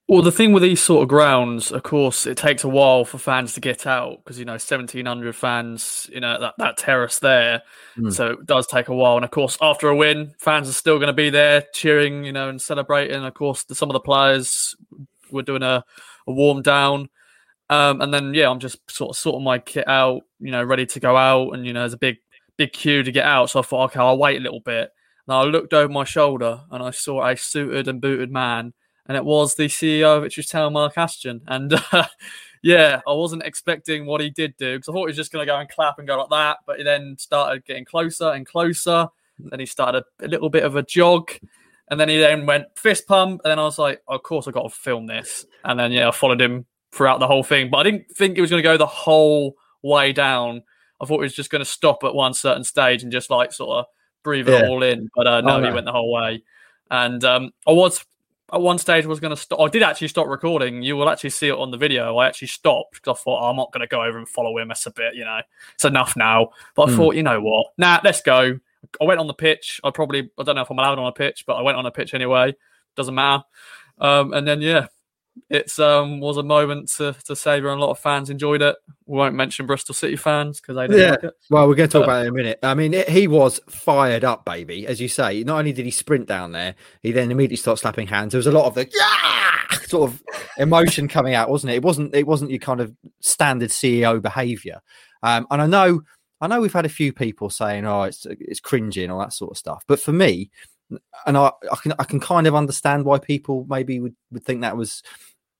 B: Well, the thing with these sort of grounds, of course, it takes a while for fans to get out because you know, seventeen hundred fans, you know, that, that terrace there. Mm. So it does take a while, and of course, after a win, fans are still going to be there cheering, you know, and celebrating. Of course, the, some of the players were doing a, a warm down. Um, and then yeah, I'm just sort of sorting my kit out, you know, ready to go out, and you know, there's a big big queue to get out. So I thought, okay, I'll wait a little bit. And I looked over my shoulder and I saw a suited and booted man, and it was the CEO of Ipswich Town, Mark Ashton. And uh, yeah, I wasn't expecting what he did do because I thought he was just going to go and clap and go like that, but he then started getting closer and closer. Then he started a, a little bit of a jog. And then he then went fist pump. And then I was like, of course, I got to film this. And then, yeah, I followed him throughout the whole thing. But I didn't think it was going to go the whole way down. I thought it was just going to stop at one certain stage and just like sort of breathe yeah. it all in. But uh, no, oh, no, he went the whole way. And um, I was at one stage was going to stop. I did actually stop recording. You will actually see it on the video. I actually stopped because I thought oh, I'm not going to go over and follow him. That's a bit, you know, it's enough now. But I mm. thought, you know what? Nah, let's go. I went on the pitch. I probably I don't know if I'm allowed on a pitch, but I went on a pitch anyway. Doesn't matter. Um, and then yeah, it um, was a moment to, to savour, and a lot of fans enjoyed it. We won't mention Bristol City fans because they didn't yeah. Like
A: well, we're going to talk about it in a minute. I mean, it, he was fired up, baby. As you say, not only did he sprint down there, he then immediately started slapping hands. There was a lot of the yeah! sort of emotion coming out, wasn't it? It wasn't. It wasn't your kind of standard CEO behaviour. Um, and I know, I know we've had a few people saying, "Oh, it's it's cringy and all that sort of stuff," but for me, and I, I can I can kind of understand why people maybe would, would think that was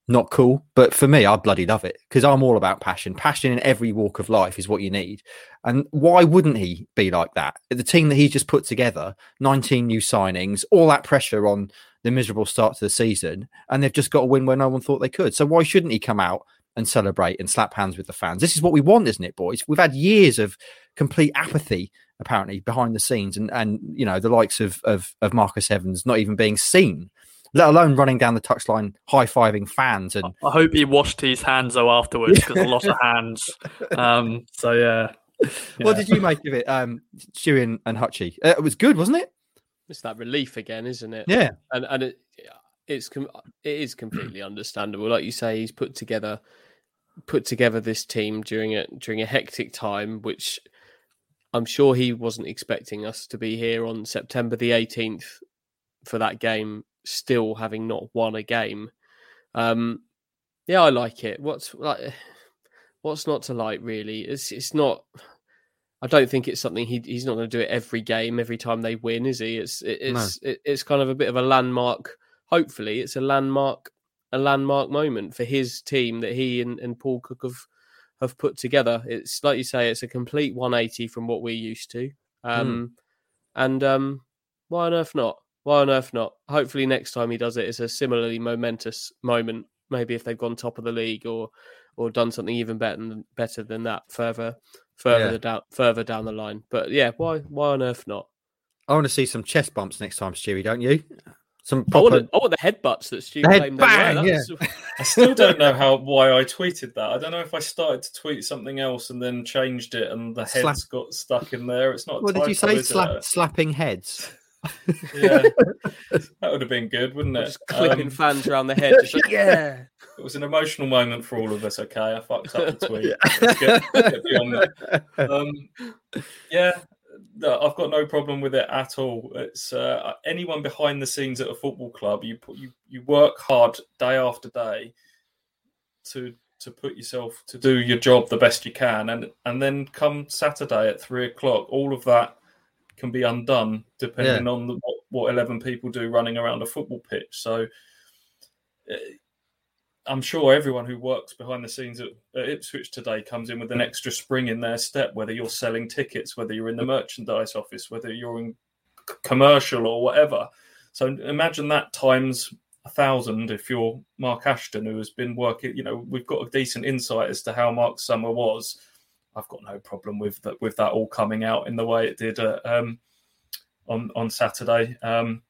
A: not cool. But for me, I bloody love it because I'm all about passion. Passion in every walk of life is what you need. And why wouldn't he be like that? The team that he just put together, 19 new signings, all that pressure on the miserable start to the season, and they've just got a win where no one thought they could. So why shouldn't he come out and celebrate and slap hands with the fans? This is what we want, isn't it, boys? We've had years of complete apathy apparently behind the scenes and and you know the likes of of, of Marcus Evans not even being seen let alone running down the touchline high fiving fans. And
B: I hope he washed his hands though afterwards because a lot of hands. Um, so yeah.
A: yeah. What did you make of it, um, Stewie and, and Hutchie? Uh, it was good, wasn't it?
C: It's that relief again, isn't it?
A: Yeah,
C: and and it, it's it is completely understandable. Like you say, he's put together put together this team during a during a hectic time, which I'm sure he wasn't expecting us to be here on September the 18th for that game still having not won a game. Um, yeah, I like it. What's like, what's not to like? Really, it's it's not. I don't think it's something he he's not going to do it every game, every time they win, is he? It's it, it's no. it, it's kind of a bit of a landmark. Hopefully, it's a landmark a landmark moment for his team that he and, and Paul Cook have have put together. It's like you say, it's a complete 180 from what we're used to. Um, mm. And um, why on earth not? Why on earth not? Hopefully, next time he does it, it's a similarly momentous moment. Maybe if they've gone top of the league or or done something even better than better than that further further yeah. down further down the line. But yeah, why why on earth not?
A: I want to see some chest bumps next time, Stewie. Don't you?
C: Some proper... I, want the, I want the headbutts that Stewie
A: the claimed bang, yeah.
D: I still don't know how why I tweeted that. I don't know if I started to tweet something else and then changed it, and the heads Slap... got stuck in there. It's not.
A: What did you say? Slap, slapping heads
D: yeah, that would have been good, wouldn't it?
C: Just clipping um, fans around the head. Like, yeah,
D: it was an emotional moment for all of us. Okay, I fucked up the tweet. Get, get. Um, yeah, I've got no problem with it at all. It's uh, anyone behind the scenes at a football club. You put you you work hard day after day to to put yourself to do your job the best you can, and and then come Saturday at three o'clock, all of that can be undone depending yeah. on the, what, what 11 people do running around a football pitch. So uh, I'm sure everyone who works behind the scenes at, at, Ipswich today comes in with an extra spring in their step, whether you're selling tickets, whether you're in the merchandise office, whether you're in commercial or whatever. So imagine that times a thousand if you're Mark Ashton, who has been working. You know, we've got a decent insight as to how Mark's summer was I've got no problem with that with that all coming out in the way it did uh, um, on on Saturday. Um,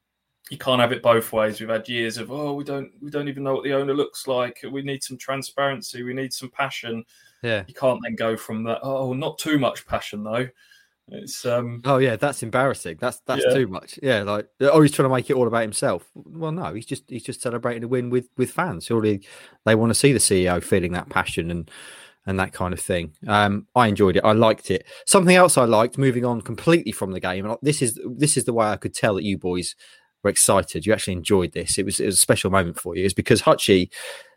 D: you can't have it both ways. We've had years of oh we don't we don't even know what the owner looks like. We need some transparency. We need some passion.
A: Yeah,
D: you can't then go from that. Oh, not too much passion though. It's um
A: oh yeah, that's embarrassing. That's that's yeah. too much. Yeah, like oh he's trying to make it all about himself. Well, no, he's just he's just celebrating a win with with fans. Surely they want to see the CEO feeling that passion and and that kind of thing. Um, I enjoyed it. I liked it. Something else I liked, moving on completely from the game, and this is this is the way I could tell that you boys were excited. You actually enjoyed this. It was it was a special moment for you. It's because Hutchie,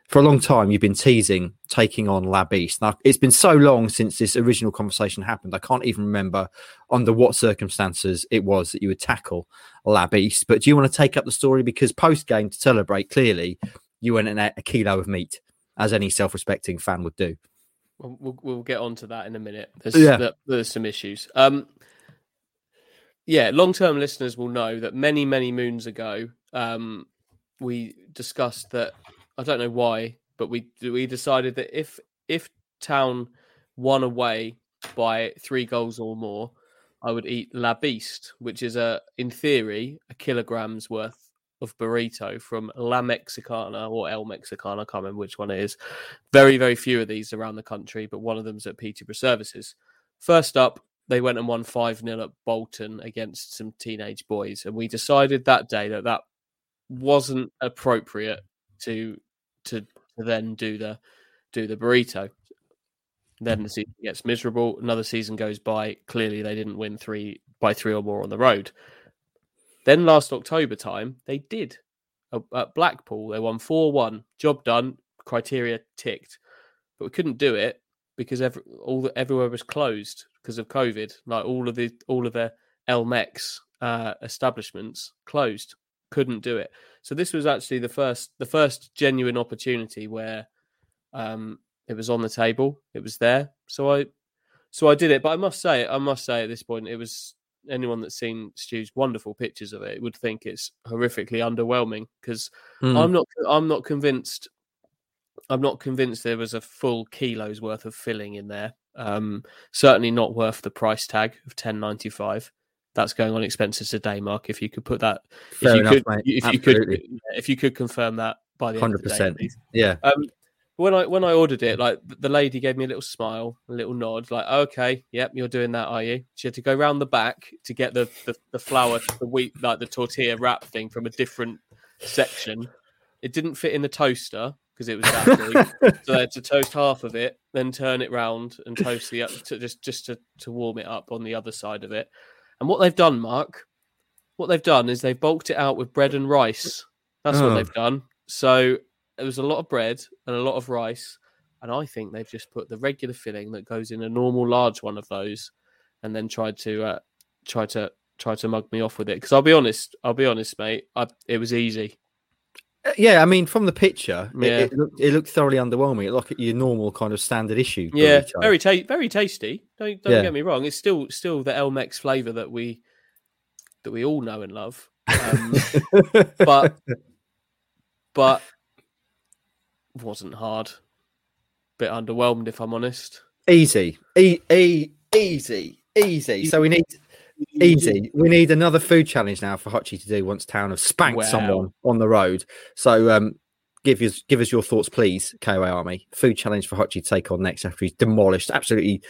A: for a long time, you've been teasing taking on La Beast. Now it's been so long since this original conversation happened. I can't even remember under what circumstances it was that you would tackle La Beast. But do you want to take up the story because post game to celebrate? Clearly, you went and ate a kilo of meat, as any self-respecting fan would do.
C: We'll, we'll get on to that in a minute. There's, yeah. there's some issues. Um, yeah, long term listeners will know that many, many moons ago, um, we discussed that. I don't know why, but we we decided that if if Town won away by three goals or more, I would eat La Beast, which is a in theory a kilogram's worth of burrito from La Mexicana or El Mexicana. I can't remember which one it is. Very, very few of these around the country, but one of them's at Peterborough Services. First up, they went and won 5 0 at Bolton against some teenage boys. And we decided that day that that wasn't appropriate to to, to then do the do the burrito. Then the season gets miserable. Another season goes by. Clearly, they didn't win three by three or more on the road. Then last October time, they did at Blackpool. They won 4 1. Job done. Criteria ticked. But we couldn't do it because every, all the, everywhere was closed because of COVID. Like all of the all of the Elmex uh, establishments closed, couldn't do it. So this was actually the first the first genuine opportunity where um, it was on the table, it was there. So I so I did it. But I must say, I must say at this point, it was anyone that's seen Stu's wonderful pictures of it would think it's horrifically underwhelming because mm. I'm not I'm not convinced I'm not convinced there was a full kilo's worth of filling in there. Um, certainly not worth the price tag of ten ninety five. That's going on expenses today, Mark. If you could put that,
A: Fair
C: if you
A: enough,
C: could,
A: mate.
C: if
A: Absolutely.
C: you could, if you could confirm that by the
A: hundred percent. Yeah.
C: Um, when I when I ordered it, like the lady gave me a little smile, a little nod, like, "Okay, yep, you're doing that, are you?" She had to go round the back to get the the, the flour, the wheat, like the tortilla wrap thing from a different section. It didn't fit in the toaster because it was that big, so they had to toast half of it, then turn it round and toast the to just just to to warm it up on the other side of it. And what they've done, Mark, what they've done is they've bulked it out with bread and rice. That's
A: Oh.
C: what they've done. So there was a lot of bread and a lot of rice, and I think they've just put the regular filling that goes in a normal large one of those, and then tried to uh, try to try to mug me off with it. Because I'll be honest, I'll be honest, mate, I, it was easy.
A: Uh, Yeah, I mean, from the picture, it-
C: Yeah.
A: it, looked, it looked thoroughly underwhelming. It looked at your normal kind of standard issue.
C: Yeah, very ta- very tasty. Don't don't
A: Yeah.
C: get me wrong. It's still still the Elmex flavour that we that we all know and love. Um, but but wasn't hard. Bit underwhelmed, if I'm honest.
A: easy, e- e- easy, easy. So we need easy. We need another food challenge now for Hutchie to do once Town have spanked
C: Wow.
A: someone on the road. So um, give us give us your thoughts, please, KOA Army. Food challenge for Hutchie to take on next after he's demolished, absolutely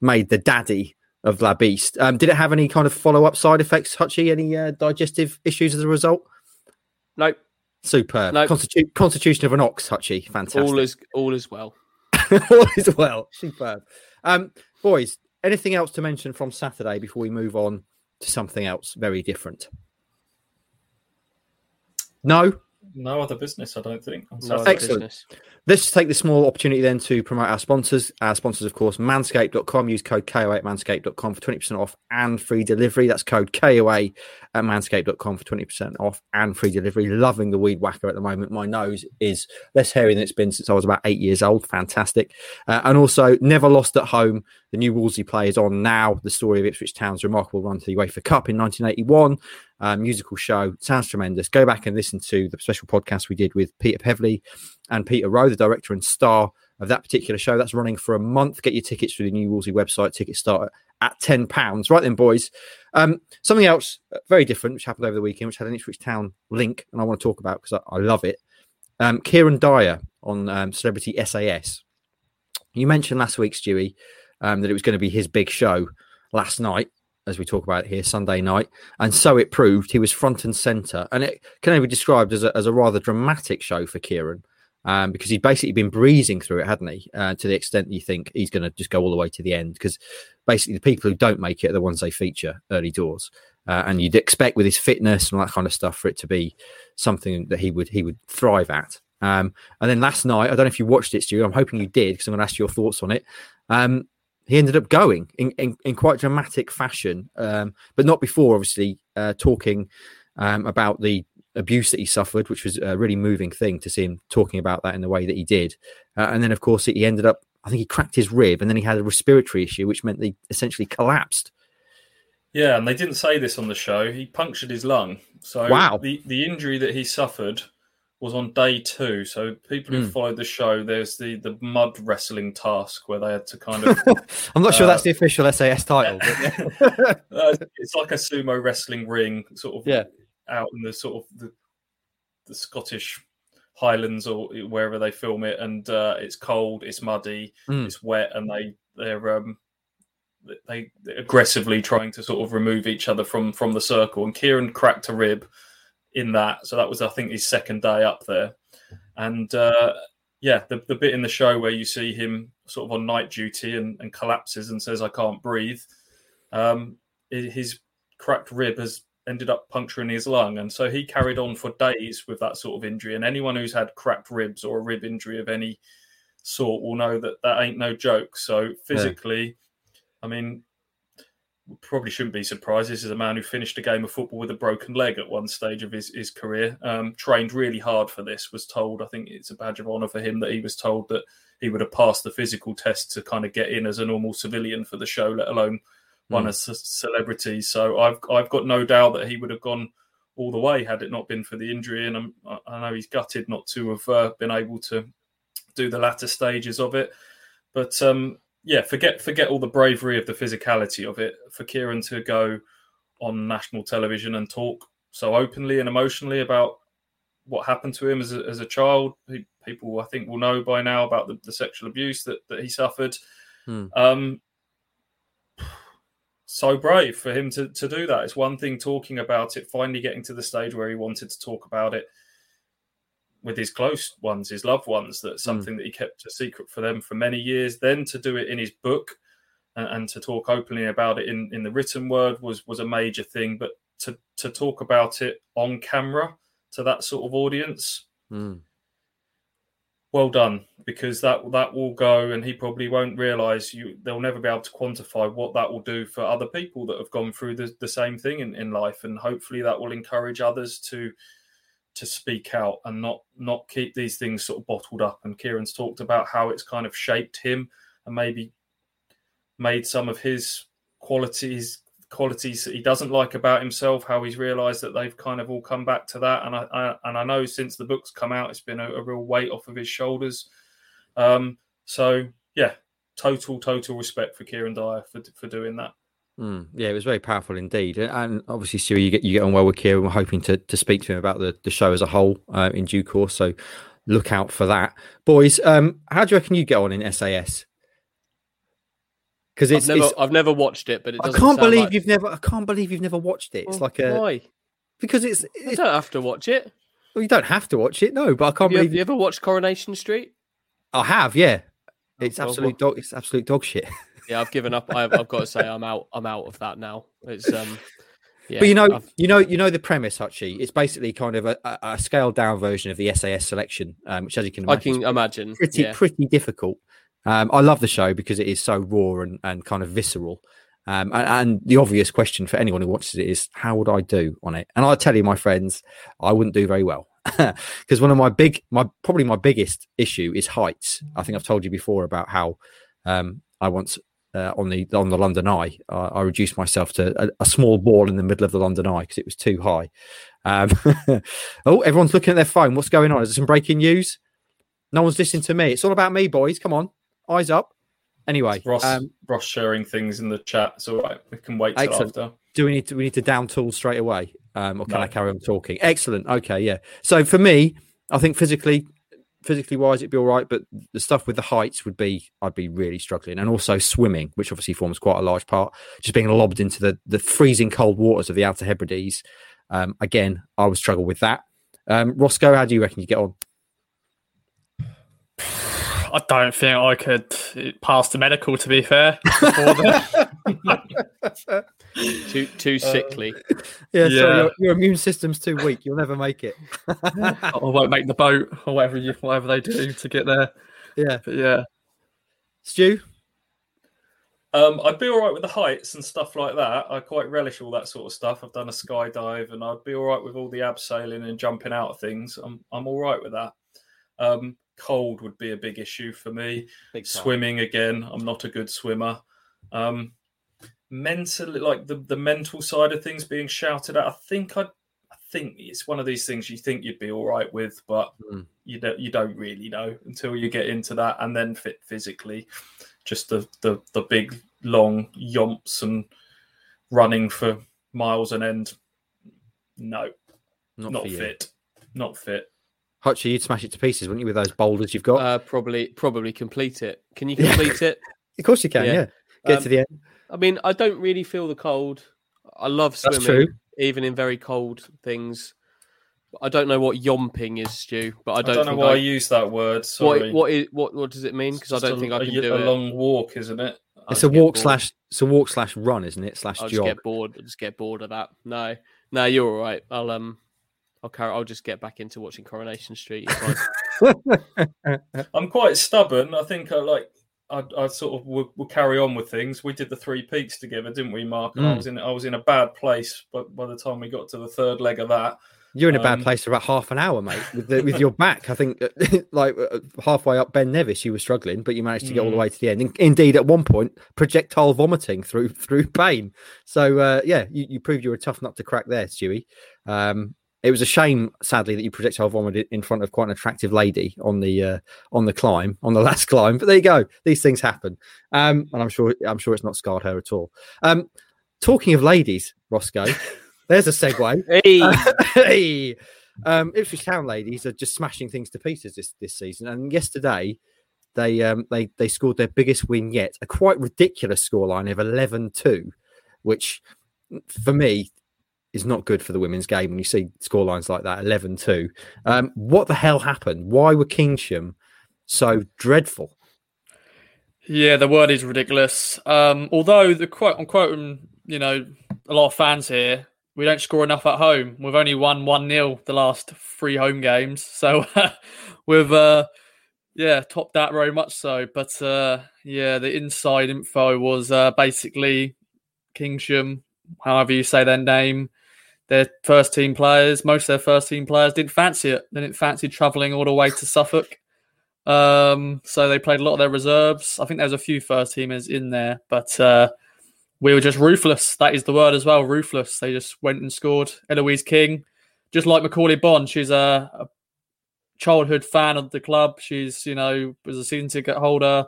A: made the daddy of La Beast. Um, did it have any kind of follow up side effects, Hutchie? Any uh, digestive issues as a result?
C: Nope,
A: Superb.
C: No.
A: Constitu- constitution of an ox, Hutchie. Fantastic.
C: all is all is well.
A: All is well. Superb. Um, boys, anything else to mention from Saturday before we move on to something else very different? No?
D: No other business, I don't think.
C: No
A: Excellent.
C: business.
A: Let's take this small opportunity then to promote our sponsors. Our sponsors, of course, manscaped.com. Use code KOA at manscaped.com for 20% off and free delivery. That's code KOA at manscaped.com for 20% off and free delivery. Loving the weed whacker at the moment. My nose is less hairy than it's been since I was about eight years old. Fantastic. Uh, and also, Never Lost at Home. The new Wolsey play is on now. The story of Ipswich Town's remarkable run to the UEFA Cup in 1981. Uh, musical show. Sounds tremendous. Go back and listen to the special podcast we did with Peter Peverley and Peter Rowe, the director and star of that particular show. That's running for a month. Get your tickets through the new Wolsey website. Tickets start at £10. Right then, boys. Um, something else uh, very different, which happened over the weekend, which had an Ipswich Town link, and I want to talk about because I, I love it. Um, Kieran Dyer on um, Celebrity SAS. You mentioned last week, Stewie, um, that it was going to be his big show last night, as we talk about here, Sunday night. And so it proved. He was front and centre. And it can only be described as a, as a rather dramatic show for Kieran um, because he'd basically been breezing through it, hadn't he? Uh, to the extent you think he's going to just go all the way to the end. Because basically, the people who don't make it are the ones they feature early doors. Uh, and you'd expect with his fitness and that kind of stuff for it to be something that he would he would thrive at. Um, and then last night, I don't know if you watched it, Stu. I'm hoping you did because I'm going to ask your thoughts on it. Um, he ended up going in, in, in quite dramatic fashion, um, but not before, obviously, uh, talking um, about the abuse that he suffered, which was a really moving thing to see him talking about that in the way that he did. Uh, and then, of course, he ended up, I think he cracked his rib and then he had a respiratory issue, which meant he essentially collapsed.
D: Yeah, and they didn't say this on the show. He punctured his lung. So
A: Wow.
D: the, the injury that he suffered was on day two. So people who
A: Mm.
D: followed the show, there's the, the mud wrestling task where they had to kind of
A: I'm not sure
D: Uh,
A: that's the official SAS title. But
D: Uh, it's like a sumo wrestling ring, sort of
A: Yeah.
D: out in the sort of the, the Scottish Highlands or wherever they film it, and uh, it's cold, it's muddy,
A: Mm.
D: it's wet, and they they're um, they they're aggressively trying to sort of remove each other from from the circle. And Kieran cracked a rib in that, so that was I think his second day up there, and uh, yeah, the the bit in the show where you see him sort of on night duty and, and collapses and says I can't breathe um, his cracked rib has ended up puncturing his lung, and so he carried on for days with that sort of injury. And anyone who's had cracked ribs or a rib injury of any sort will know that that ain't no joke. So physically, yeah. I mean, probably shouldn't be surprised. This is a man who finished a game of football with a broken leg at one stage of his, his career. Um, trained really hard for this. Was told, I think it's a badge of honour for him that he was told that he would have passed the physical test to kind of get in as a normal civilian for the show, let alone one mm. as a celebrity. So I've I've got no doubt that he would have gone all the way had it not been for the injury. And I'm, i know he's gutted not to have uh, been able to do the latter stages of it. But um, yeah, forget forget all the bravery of the physicality of it. For Kieran to go on national television and talk so openly and emotionally about what happened to him as a, as a child, people I think will know by now about the, the sexual abuse that, that he suffered. Hmm. Um, so brave for him to, to do that. It's one thing talking about it, finally getting to the stage where he wanted to talk about it with his close ones, his loved ones. That's hmm. something mm. that he kept a secret for them for many years. Then to do it in his book and, and, to talk openly about it in, in the written word was was a major thing. But to to talk about it on camera to that sort of audience, mm. well done because that that will go, and he probably won't realise you. They'll never be able to quantify what that will do for other people that have gone through the, the same thing in, in life, and hopefully that will encourage others to to speak out and not not keep these things sort of bottled up. And Kieran's talked about how it's kind of shaped him and maybe made some of his qualities qualities that he doesn't like about himself. How he's realised that they've kind of all come back to that. And I, I and I know since the book's come out, it's been a, a real weight off of his shoulders. Um, so yeah, total total respect for Kieran Dyer for for doing that.
A: Mm, yeah, it was very powerful indeed, and obviously, Stu, you get you get on well with Kieran. We're hoping to to speak to him about the, the show as a whole uh, in due course. So look out for that, boys. Um, how do you reckon you get on in SAS?
C: Because it's I've never, it's I've never watched it, but it
A: I can't believe like... you've never I can't believe you've never watched it. It's well, like a
C: why?
A: Because it's, it's
C: I don't have to watch it.
A: Well, you don't have to watch it, no. But I can't
C: have
A: believe
C: you, you ever watched Coronation Street.
A: I have, yeah. It's oh, absolute well, dog. It's absolute dog shit.
C: yeah, I've given up. I've, I've, got to say, I'm out. I'm out of that now. It's um,
A: yeah, but you know, I've... you know, you know the premise, Hutchie. It's basically kind of a, a, scaled down version of the SAS selection, um, which, as you can imagine,
C: I can imagine,
A: pretty yeah. pretty difficult. Um, I love the show because it is so raw and, and kind of visceral. Um, and, and, the obvious question for anyone who watches it is, how would I do on it? And I tell you, my friends, I wouldn't do very well because one of my big, my probably my biggest issue is heights. I think I've told you before about how um, I once uh, on the on the London Eye. Uh, I reduced myself to a, a, small ball in the middle of the London Eye because it was too high. Um, oh, everyone's looking at their phone. What's going on? Is there some breaking news? No one's listening to me. It's all about me, boys. Come on, eyes up. Anyway,
D: Ross, um, Ross sharing things in the chat. It's all right. We can wait till excellent. after.
A: Do we need to? We need to down tool straight away, um, or can no. I carry on talking? Excellent. Okay, yeah. So for me, I think physically, physically wise, it'd be all right. But the stuff with the heights would be, I'd be really struggling. And also swimming, which obviously forms quite a large part, just being lobbed into the, the freezing cold waters of the Outer Hebrides. Um, again, I would struggle with that. Um, Roscoe, how do you reckon you get on?
B: I don't think I could pass the medical. To be fair,
C: too too sickly.
A: Uh, yeah, yeah. So your, your, immune system's too weak. You'll never make it.
B: I won't make the boat, or whatever you whatever they do to get there.
A: Yeah,
B: but yeah.
A: Stu.
D: Um, I'd be all right with the heights and stuff like that. I quite relish all that sort of stuff. I've done a skydive, and I'd be all right with all the abseiling and jumping out of things. I'm I'm all right with that. Um, cold would be a big issue for me. Swimming again, I'm not a good swimmer. Um, mentally, like the, the mental side of things being shouted at, I think I, I think it's one of these things you think you'd be all right with, but mm. you don't you don't really know until you get into that, and then fit physically, just the the the big long yomps and running for miles and end. No, not, not fit, not fit.
A: Hutchie, you'd smash it to pieces, wouldn't you, with those boulders you've got?
C: Uh, probably, probably complete it. Can you complete it?
A: Of course you can. Yeah, yeah. get um, to the end.
C: I mean, I don't really feel the cold. I love swimming, even in very cold things. I don't know what yomping is, Stu, but I don't,
D: I don't know why I... I use that word. Sorry.
C: What, what is what? What does it mean? Because I don't a, think I can
D: a,
C: do
D: a it. A long walk, isn't it?
A: It's a walk slash. It's a walk slash run, isn't it? Slash
C: I'll
A: jog.
C: Just get bored. I'll just get bored of that. No, no, you're all right. I'll um, I'll carry. I'll just get back into watching Coronation Street.
D: I'm quite stubborn. I think I like I, I sort of will, will, carry on with things. We did the three peaks together, didn't we, Mark? And mm. I was in I was in a bad place, but by the time we got to the third leg of that,
A: you're in a bad um, place for about half an hour, mate, with, the, with your back. I think, like uh, halfway up Ben Nevis, you were struggling, but you managed to get all the mm. way to the end. And indeed, at one point, projectile vomiting through through pain. So uh, yeah, you, you proved you were tough nut to crack there, Stewie. Um, it was a shame, sadly, that you projectile vomited in front of quite an attractive lady on the uh, on the climb, on the last climb. But there you go; these things happen, um, and I'm sure I'm sure it's not scarred her at all. Um, talking of ladies, Roscoe. There's a segue.
C: Hey,
A: hey. Um, Ipswich Town ladies are just smashing things to pieces this this season. And yesterday, they um, they they scored their biggest win yet, a quite ridiculous scoreline of 11-2, which for me is not good for the women's game when you see scorelines like that 11-2. Um, what the hell happened? Why were Kingsham so dreadful?
B: Yeah, the word is ridiculous. Um, although the quote, I'm quoting, you know, a lot of fans here we don't score enough at home. We've only won 1 0 the last three home games. So we've, uh, yeah, topped that very much so. But uh, yeah, the inside info was uh, basically Kingsham, however you say their name, their first team players, most of their first team players didn't fancy it. They didn't fancy travelling all the way to Suffolk. Um, so they played a lot of their reserves. I think there was a few first teamers in there, but uh, we were just ruthless. That is the word as well, ruthless. They just went and scored. Eloise King, just like Macauley Bonne, she's a, a childhood fan of the club. She's, you know, was a season ticket holder.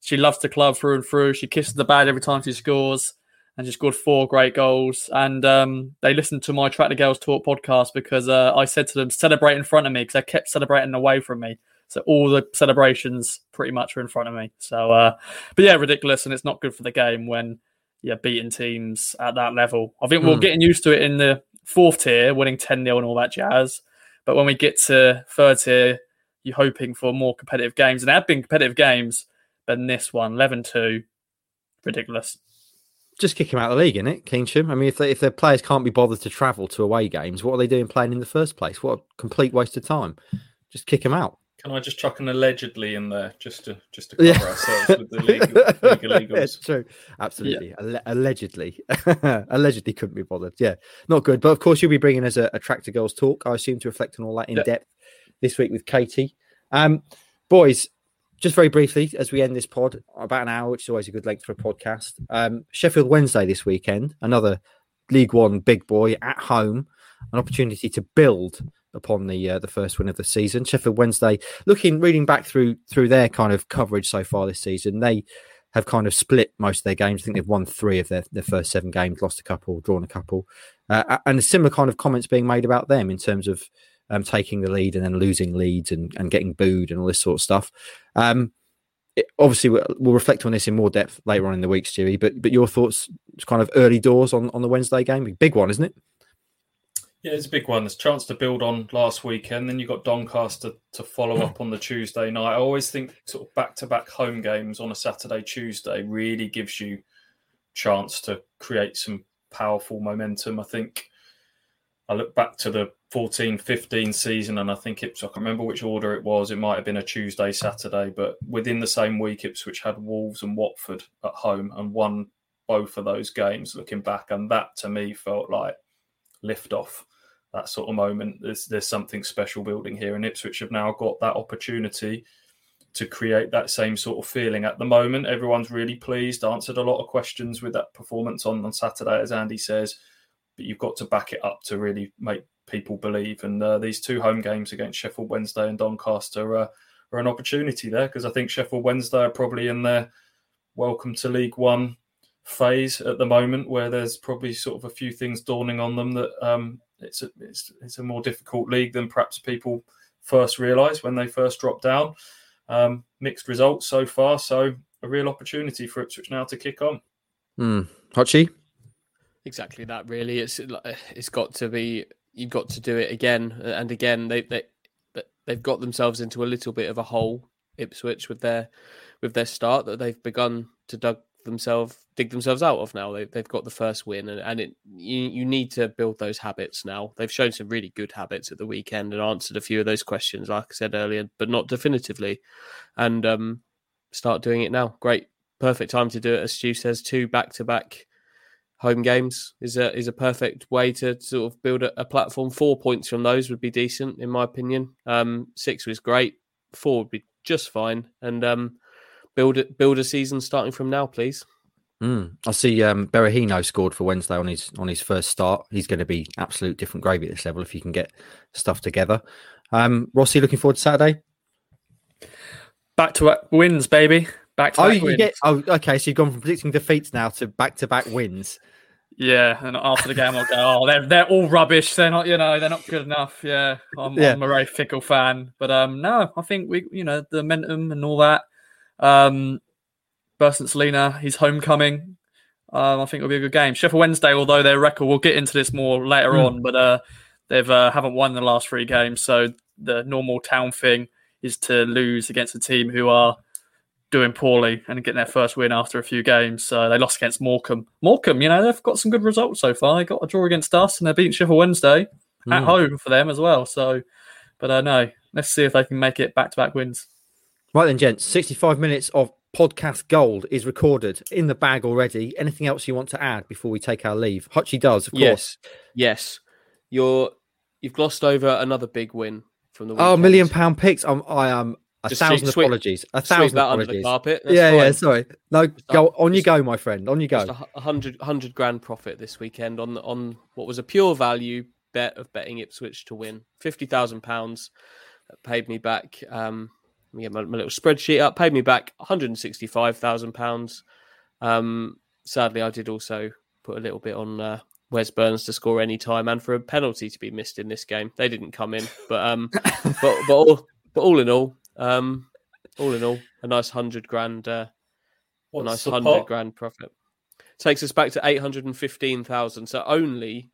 B: She loves the club through and through. She kisses the bag every time she scores and she scored four great goals. And um, they listened to my Tractor Girls Talk podcast because uh, I said to them, celebrate in front of me because they kept celebrating away from me. So all the celebrations pretty much are in front of me. So, uh, but yeah, ridiculous. And it's not good for the game when you're yeah, beating teams at that level. I think mm. we're hmm. getting used to it in the fourth tier, winning 10 0 and all that jazz. But when we get to third tier, you're hoping for more competitive games. And there have been competitive games, but in this one, 11 2, ridiculous.
A: Just kick him out of the league, isn't it, Kingsham? I mean, if, they, if their players can't be bothered to travel to away games, what are they doing playing in the first place? What a complete waste of time. Just kick him out.
D: Can I just chuck an allegedly in there just to just to cover yeah. ourselves with the legal, legal
A: illegals? true, absolutely. Yeah. Alle- allegedly, allegedly couldn't be bothered. Yeah, not good. But of course, you'll be bringing us a, a Tractor Girls talk. I assume to reflect on all that in yeah. depth this week with Katie. Um, boys, just very briefly as we end this pod, about an hour, which is always a good length for a podcast. Um, Sheffield Wednesday this weekend, another League One big boy at home, an opportunity to build upon the uh, the first win of the season. Sheffield Wednesday, looking reading back through through their kind of coverage so far this season, they have kind of split most of their games. I think they've won three of their, their first seven games, lost a couple, drawn a couple, uh, and a similar kind of comments being made about them in terms of um, taking the lead and then losing leads and, and getting booed and all this sort of stuff. Um, it, obviously, we'll, we'll, reflect on this in more depth later on in the week, Stewie. But but your thoughts, kind of early doors on, on the Wednesday game, big one, isn't it?
D: Yeah, it's a big one. There's a chance to build on last weekend. Then you've got Doncaster to follow up on the Tuesday night. I always think sort of back to back home games on a Saturday, Tuesday really gives you chance to create some powerful momentum. I think I look back to the 14 15 season and I think it's, I can't remember which order it was. It might have been a Tuesday, Saturday, but within the same week, Ipswich had Wolves and Watford at home and won both of those games looking back. And that to me felt like liftoff that sort of moment. There's there's something special building here, and Ipswich have now got that opportunity to create that same sort of feeling. At the moment, everyone's really pleased, answered a lot of questions with that performance on, on Saturday, as Andy says, but you've got to back it up to really make people believe. And uh, these two home games against Sheffield Wednesday and Doncaster uh, are an opportunity there because I think Sheffield Wednesday are probably in their welcome to League One phase at the moment where there's probably sort of a few things dawning on them that um, it's a it's, it's a more difficult league than perhaps people first realised when they first dropped down. Um, mixed results so far, so a real opportunity for Ipswich now to kick on.
A: Mm. Hutchie?
C: Exactly that. Really, it's it's got to be. You've got to do it again and again. They they they've got themselves into a little bit of a hole. Ipswich with their with their start that they've begun to dug themselves dig themselves out of now. They, they've got the first win, and, and it you, you need to build those habits now. They've shown some really good habits at the weekend and answered a few of those questions, like I said earlier, but not definitively. And um, start doing it now. Great, perfect time to do it. As Stu says, two back to back home games is a is a perfect way to sort of build a, a, platform. Four points from those would be decent, in my opinion. Um, six was great. Four would be just fine, and um, build it build a season starting from now, please.
A: Mm. I see um, Berahino scored for Wednesday on his on his first start. He's going to be absolute different gravy at this level if he can get stuff together. Um, Rossi, looking forward to Saturday.
B: Back to wins, baby. Back to
A: oh,
B: back
A: you
B: wins.
A: get oh, okay. So you've gone from predicting defeats now to back to back wins.
B: Yeah, and after the game, I'll go. Oh, they're they're all rubbish. They're not, you know, they're not good enough. Yeah, I'm, yeah. I'm a very fickle fan, but um, no, I think we, you know, the momentum and all that. Um, Bersant Celina, his homecoming. Um, I think it'll be a good game. Sheffield Wednesday, although their record, we'll get into this more later mm. on, but uh, they've uh, haven't won the last three games, so the normal town thing is to lose against a team who are doing poorly and getting their first win after a few games. So they lost against Morecambe. Morecambe, you know, they've got some good results so far. They got a draw against us and they're beating Sheffield Wednesday mm. at hmm. home for them as well. So, but uh, know. let's see if they can make it back to back wins.
A: Right then, gents, 65 minutes of podcast gold is recorded in the bag already. Anything else you want to add before we take our leave? Hutchie does, of
C: yes.
A: course.
C: Yes. You're you've glossed over another big win from the
A: weekend. Oh, million pound picks. I'm I am a Just thousand sweep, apologies. A thousand apologies.
C: carpet.
A: yeah, fine. yeah. Sorry. No, go on. You go, my friend. On you go.
C: a hundred hundred grand profit this weekend on on what was a pure value bet of betting Ipswich to win. Fifty thousand pounds paid me back. Um, let me get my, my, little spreadsheet up. Paid me back one hundred and sixty five thousand pounds. Um, sadly, I did also put a little bit on uh, Wes Burns to score any time and for a penalty to be missed in this game. They didn't come in, but um, but but all, but all in all, um, all in all, a nice hundred grand, uh, a nice hundred grand profit. Takes us back to eight hundred and fifteen thousand. So only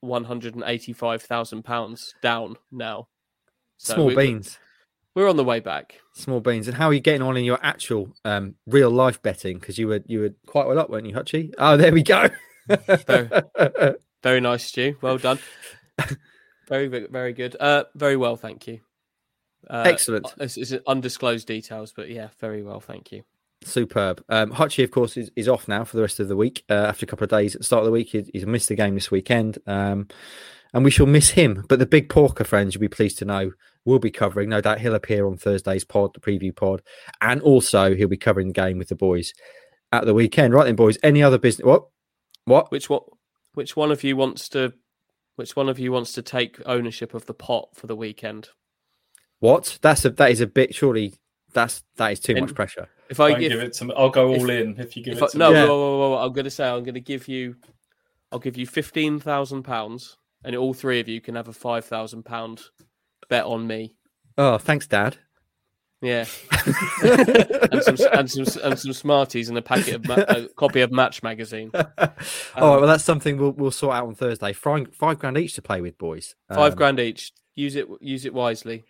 C: one hundred and eighty-five thousand pounds down now.
A: So Small we, beans.
C: We're on the way back.
A: Small beans. And how are you getting on in your actual um, real life betting? Because you were you were quite well up, weren't you, Hutchie? Oh, there we go.
C: very, very nice, Stu. Well done. Very, very good. Uh, very well, thank you.
A: Uh, Excellent.
C: It's, it's, undisclosed details, but yeah, very well. Thank you.
A: Superb. Um, Hutchie, of course, is, is off now for the rest of the week. Uh, after a couple of days at the start of the week, he, he's missed the game this weekend. Um, and we shall miss him. But the big porker friends, you'll be pleased to know, will be covering. No doubt he'll appear on Thursday's pod, the preview pod. And also, he'll be covering the game with the boys at the weekend. Right then, boys. Any other business? What? What?
C: Which what? Which one of you wants to? Which one of you wants to take ownership of the pot for the weekend?
A: What? That's a that is a bit. Surely that's that is too much pressure.
D: If I give, give, it to, I'll go all if, in. If you give it I, to
C: no,
D: me.
C: No, whoa, whoa, whoa, I'm going to say I'm going to give you. I'll give you fifteen thousand pounds, and all three of you can have a five thousand pound bet on me.
A: Oh, thanks, Dad.
C: Yeah, and some and some and some Smarties and a packet of ma- a copy of Match magazine. Um,
A: All right, well, that's something we'll we'll sort out on Thursday. Five, five grand each to play with, boys.
C: Five um, grand each. Use it use it wisely.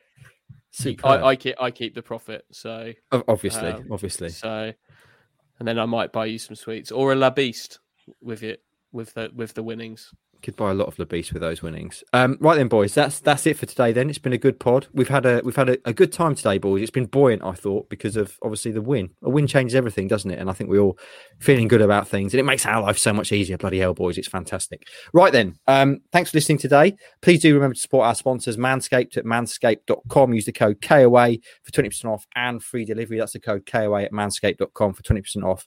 C: I, I, keep I keep the profit, so
A: obviously, um, obviously.
C: So, and then I might buy you some sweets or a La Beast with it with the with the winnings.
A: Could buy a lot of beast with those winnings. Um, right then, boys, that's that's it for today. Then it's been a good pod. We've had a we've had a, a, good time today, boys. It's been buoyant, I thought, because of obviously the win. A win changes everything, doesn't it? And I think we're all feeling good about things, and it makes our life so much easier. Bloody hell, boys, it's fantastic. Right then, um, thanks for listening today. Please do remember to support our sponsors, Manscaped at manscaped.com. Use the code KOA for twenty percent off and free delivery. That's the code KOA at manscaped.com for twenty percent off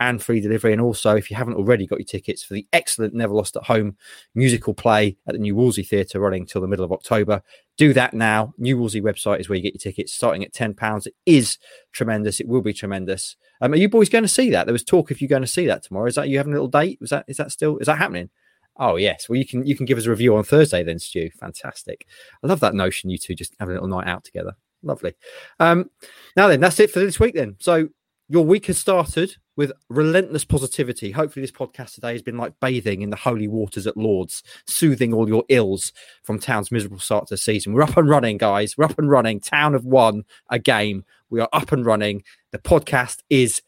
A: and free delivery. And also, if you haven't already got your tickets for the excellent Never Lost at Home musical play at the New Wolsey Theatre running till the middle of October, do that now. New Wolsey website is where you get your tickets starting at £10. It is tremendous. It will be tremendous. Um, are you boys going to see that? There was talk if you're going to see that tomorrow. Is that you having a little date? Was that is that still is that happening? Oh yes. Well, you can you can give us a review on Thursday then, Stu. Fantastic. I love that notion. You two just having a little night out together. Lovely. Um, now then, that's it for this week. Then, so your week has started with relentless positivity. Hopefully, this podcast today has been like bathing in the holy waters at Lourdes, soothing all your ills from Town's miserable start to the season. We're up and running, guys. We're up and running. Town have won a game. We are up and running. The podcast is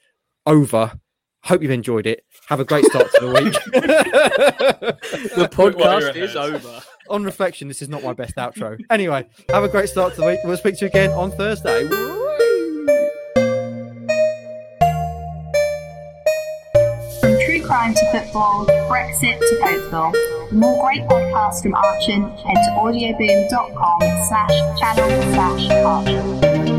A: over. Hope you've enjoyed it. Have a great start to the week.
C: the podcast is over.
A: On reflection, this is not my best outro. Anyway, have a great start to the week. We'll speak to you again on Thursday.
E: Crime to football, Brexit to football. For more great podcasts from Archant, head to audioboom.com slash channel slash Archant.